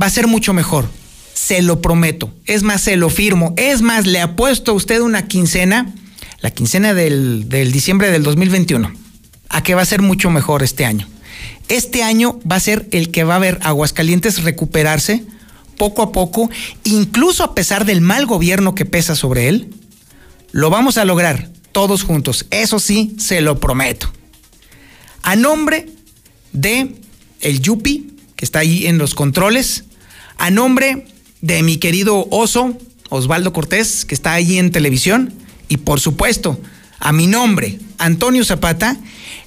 va a ser mucho mejor. Se lo prometo. Es más, se lo firmo. Es más, le apuesto a usted una quincena, la quincena del, del diciembre del 2021, a que va a ser mucho mejor este año. Este año va a ser el que va a ver Aguascalientes recuperarse poco a poco, incluso a pesar del mal gobierno que pesa sobre él. Lo vamos a lograr todos juntos. Eso sí, se lo prometo. A nombre de el Yupi, que está ahí en los controles, a nombre de mi querido oso, Osvaldo Cortés, que está ahí en televisión, y por supuesto, a mi nombre, Antonio Zapata,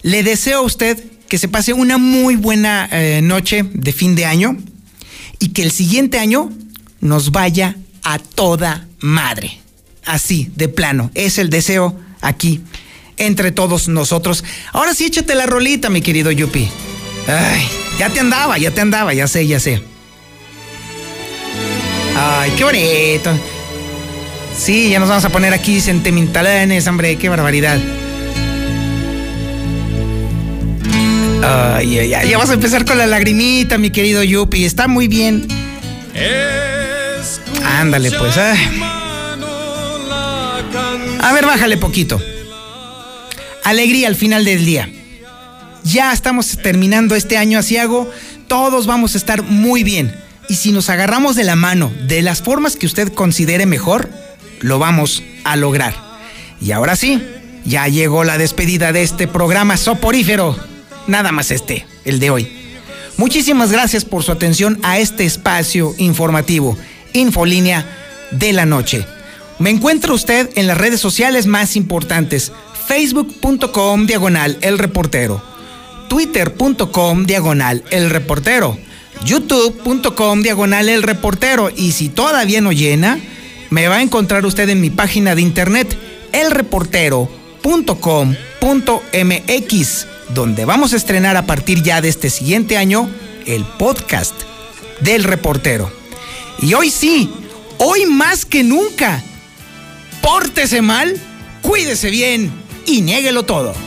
le deseo a usted que se pase una muy buena eh, noche de fin de año y que el siguiente año nos vaya a toda madre. Así, de plano. Es el deseo aquí entre todos nosotros. Ahora sí, échate la rolita, mi querido Yupi. Ay, ya te andaba, ya te andaba, ya sé, ya sé. Ay, qué bonito. Sí, ya nos vamos a poner aquí sentimentalones, hombre, qué barbaridad. Ay, ay, ay, ya vas a empezar con la lagrimita, mi querido Yupi. Está muy bien. Ándale, pues. ay. A ver, bájale poquito. Alegría al final del día. Ya estamos terminando este año asiago. Todos vamos a estar muy bien. Y si nos agarramos de la mano de las formas que usted considere mejor, lo vamos a lograr. Y ahora sí, ya llegó la despedida de este programa soporífero. Nada más este, el de hoy. Muchísimas gracias por su atención a este espacio informativo, Infolínea de la Noche. Me encuentra usted en las redes sociales más importantes, facebook.com diagonal el reportero, twitter.com diagonal el reportero, youtube.com diagonal el reportero y si todavía no llena, me va a encontrar usted en mi página de internet elreportero.com.mx, donde vamos a estrenar a partir ya de este siguiente año el podcast del reportero. Y hoy sí, hoy más que nunca, pórtese mal, cuídese bien y niéguelo todo.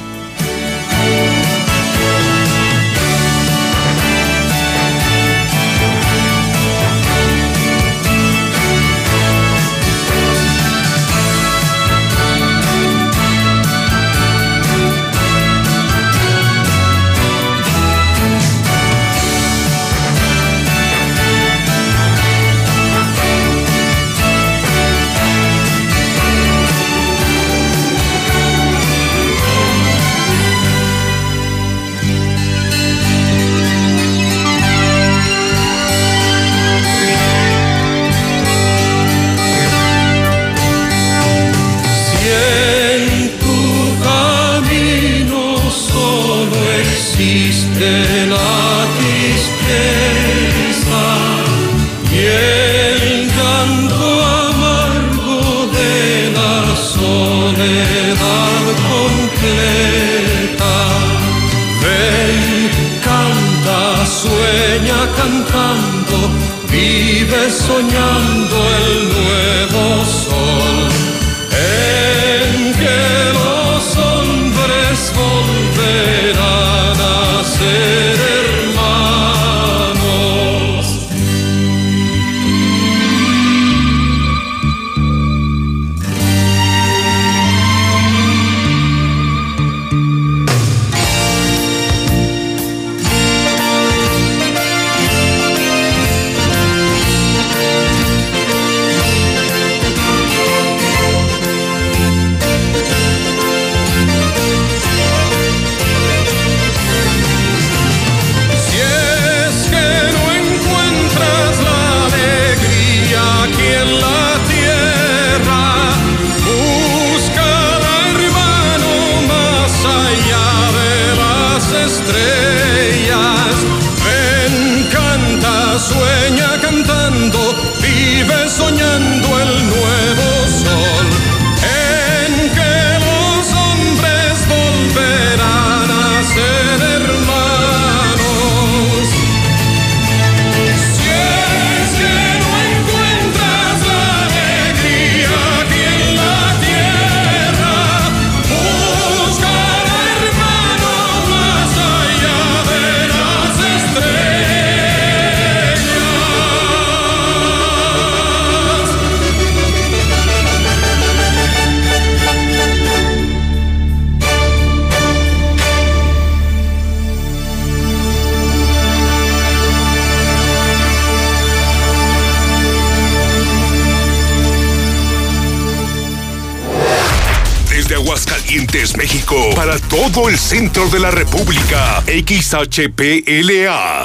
El centro de la República, XHPLA,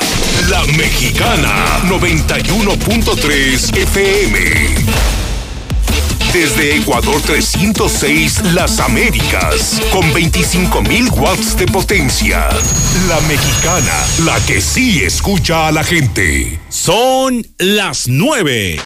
La Mexicana, 91.3 FM. Desde Ecuador 306, Las Américas, con 25.000 watts de potencia. La Mexicana, la que sí escucha a la gente. Son las nueve.